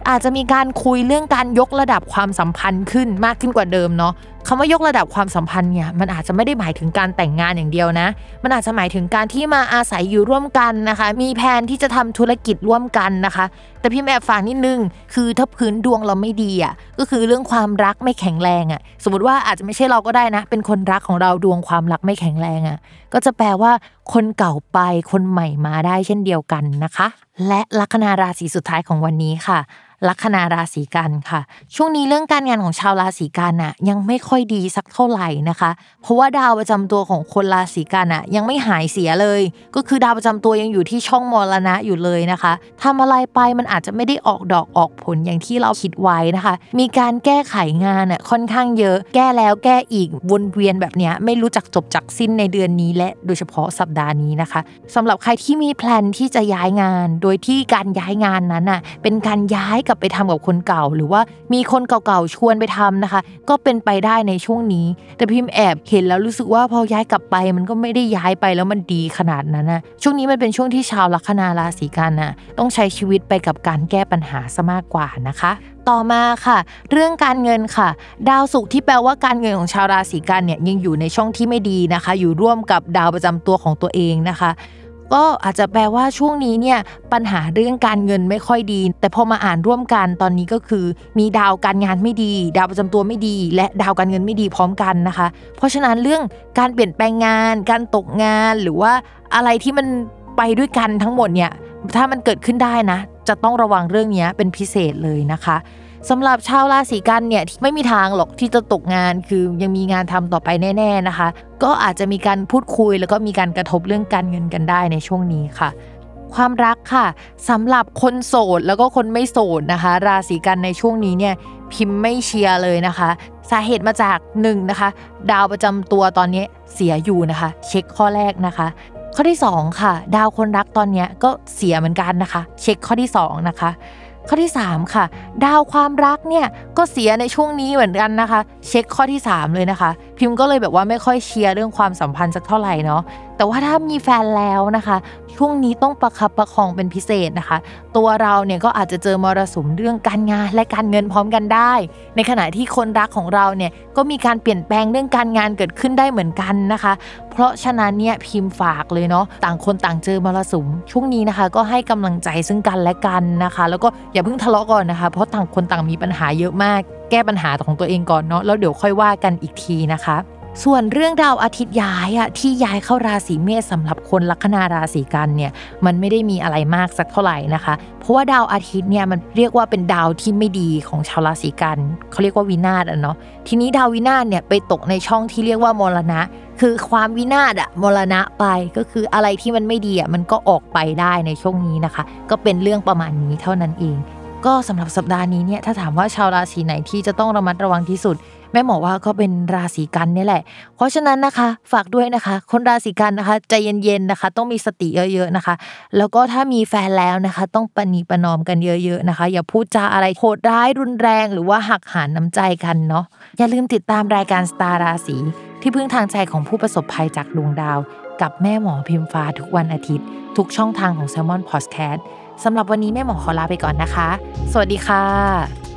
อาจจะมีการคุยเรื่องการยกระดับความสัมพันธ์ขึ้นมากขึ้นกว่าเดิมเนาะคำว่ายกระดับความสัมพันธ์เนี่ยมันอาจจะไม่ได้หมายถึงการแต่งงานอย่างเดียวนะ มันอาจจะหมายถึงการที่มาอาศัยอยู่ร่วมกันนะคะ มีแผนที่จะทำธุรกิจร่วมกันนะคะ แต่พี่แม่ฝากนิดนึงคือถ้าพื้นดวงเราไม่ดีอะก็คือเรื่องความรักไม่แข็งแรงอะ สมมติว่าอาจจะไม่ใช่เราก็ได้นะ เป็นคนรักของเราดวงความรักไม่แข็งแรงอะ ก็จะแปลว่าคนเก่าไปคนใหม่มาได้เช่นเดียวกันนะคะ และลัคนาราศีสุดท้ายของวันนี้ค่ะ ลัคนาราศีกันค่ะ ช่วงนี้เรื่องการงานของชาวราศีกันน่ะยังไม่ค่อยดีสักเท่าไหร่นะคะ เพราะว่าดาวประจำตัวของคนราศีกันน่ะยังไม่หายเสียเลย ก็คือดาวประจำตัวยังอยู่ที่ช่องมรณะอยู่เลยนะคะทำอะไรไปมันอาจจะไม่ได้ออกดอกออกผลอย่างที่เราคิดไว้นะคะ มีการแก้ไขงานน่ะค่อนข้างเยอะแก้แล้วแก้อีกวนเวียนแบบเนี้ยไม่รู้จักจบจักสิ้นในเดือนนี้และโดยเฉพาะสัปดาห์นี้นะคะสำหรับใครที่มีแพลนที่จะย้ายงาน โดยที่การย้ายงานนั้นน่ะเป็นการย้ายกับลับไปทำกับคนเก่า หรือว่ามีคนเก่าๆชวนไปทำนะคะ ก็เป็นไปได้ในช่วงนี้ แต่พิมพ์แอบเห็นแล้วรู้สึกว่าพอย้ายกลับไป มันก็ไม่ได้ย้ายไปแล้วมันดีขนาดนั้นนะช่วงนี้มันเป็นช่วงที่ชาวลัคนาราศีกันน่ะต้องใช้ชีวิตไปกับการแก้ปัญหาซะมากกว่านะคะต่อมาค่ะ เรื่องการเงินค่ะ ดาวศุกร์ที่แปลว่าการเงินของชาวราศีกันเนี่ยยังอยู่ในช่องที่ไม่ดีนะคะ อยู่ร่วมกับดาวประจำตัวของตัวเองนะคะ ก็อาจจะแปลว่าช่วงนี้เนี่ยปัญหาเรื่องการเงินไม่ค่อยดี แต่พอมาอ่านร่วมกันตอนนี้ก็คือ มีดาวการงานไม่ดี ดาวประจำตัวไม่ดี และดาวการเงินไม่ดีพร้อมกันนะคะ เพราะฉะนั้นเรื่องการเปลี่ยนแปลงงาน การตกงานหรือว่าอะไรที่มันไปด้วยกันทั้งหมดเนี่ยถ้ามันเกิดขึ้นได้นะ จะต้องระวังเรื่องนี้เป็นพิเศษเลยนะคะ สำหรับชาวราศีกันเนี่ยไม่มีทางหรอกที่จะตกงานคือยังมีงานทำต่อไปแน่ ๆนะคะ ก็อาจจะมีการพูดคุยแล้วก็มีการกระทบเรื่องการเงินกันได้ในช่วงนี้ค่ะ ความรักค่ะสำหรับคนโสดแล้วก็คนไม่โสดนะคะ ราศีกันในช่วงนี้เนี่ยพิมพ์ไม่เชียร์เลยนะคะ สาเหตุมาจาก1นนะคะ ดาวประจำตัวตอนนี้เสียอยู่นะคะ เช็คข้อแรกนะคะข้อที่ 2 ค่ะ ดาวคนรักตอนนี้ก็เสียเหมือนกันนะคะ เช็คข้อที่ 2 นะคะ ข้อที่ 3 ค่ะ ดาวความรักเนี่ยก็เสียในช่วงนี้เหมือนกันนะคะ เช็คข้อที่ 3 เลยนะคะ พิมพ์ก็เลยแบบว่าไม่ค่อยเชียร์เรื่องความสัมพันธ์สักเท่าไหร่เนาะแต่ว่าถ้ามีแฟนแล้วนะคะ ช่วงนี้ต้องประคับประคองเป็นพิเศษนะคะ ตัวเราเนี่ยก็อาจจะเจอมรสุมเรื่องการงานและการเงินพร้อมกันได้ ในขณะที่คนรักของเราเนี่ยก็มีการเปลี่ยนแปลงเรื่องการงานเกิดขึ้นได้เหมือนกันนะคะ เพราะฉะนั้นเนี่ยพิมพ์ฝากเลยเนาะต่างคนต่างเจอมรสุม ช่วงนี้นะคะ ก็ให้กำลังใจซึ่งกันและกันนะคะ แล้วก็อย่าเพิ่งทะเลาะก่อนนะคะ เพราะต่างคนต่างมีปัญหาเยอะมาก แก้ปัญหาของตัวเองก่อนเนาะแล้วเดี๋ยวค่อยว่ากันอีกทีนะคะ ส่วนเรื่องดาวอาทิตย์ย้ายอะที่ย้ายเข้าราศีเมษสำหรับคนลัคนาราศีกันเนี่ยมันไม่ได้มีอะไรมากสักเท่าไหร่นะคะ เพราะว่าดาวอาทิตย์เนี่ยมันเรียกว่าเป็นดาวที่ไม่ดีของชาวราศีกันเขาเรียกว่าวินาศอะเนาะทีนี้ดาววินาศเนี่ยไปตกในช่องที่เรียกว่ามรณะ คือความวินาศอะมรณะไปก็คืออะไรที่มันไม่ดีอะมันก็ออกไปได้ในช่วงนี้นะคะ ก็เป็นเรื่องประมาณนี้เท่านั้นเอง ก็สำหรับสัปดาห์นี้เนี่ยถ้าถามว่าชาวราศีไหนที่จะต้องระมัดระวังที่สุด แม่หมอว่าก็เป็นราศีกันนี่แหละ เพราะฉะนั้นนะคะฝากด้วยนะคะ คนราศีกันนะคะใจเย็นๆนะคะ ต้องมีสติเยอะๆนะคะ แล้วก็ถ้ามีแฟนแล้วนะคะ ต้องปณีประนอมกันเยอะๆนะคะ อย่าพูดจาอะไรโหดร้ายรุนแรงหรือว่าหักหานน้ำใจกันเนาะอย่าลืมติดตามรายการสตาร์ราศีที่พึ่งทางใจของผู้ประสบภัยจากดวงดาว กับแม่หมอพิมฟ้าทุกวันอาทิตย์ ทุกช่องทางของ s ซ l m o n Podcast สำหรับวันนี้แม่หมอขอลาไปก่อนนะคะ สวัสดีค่ะ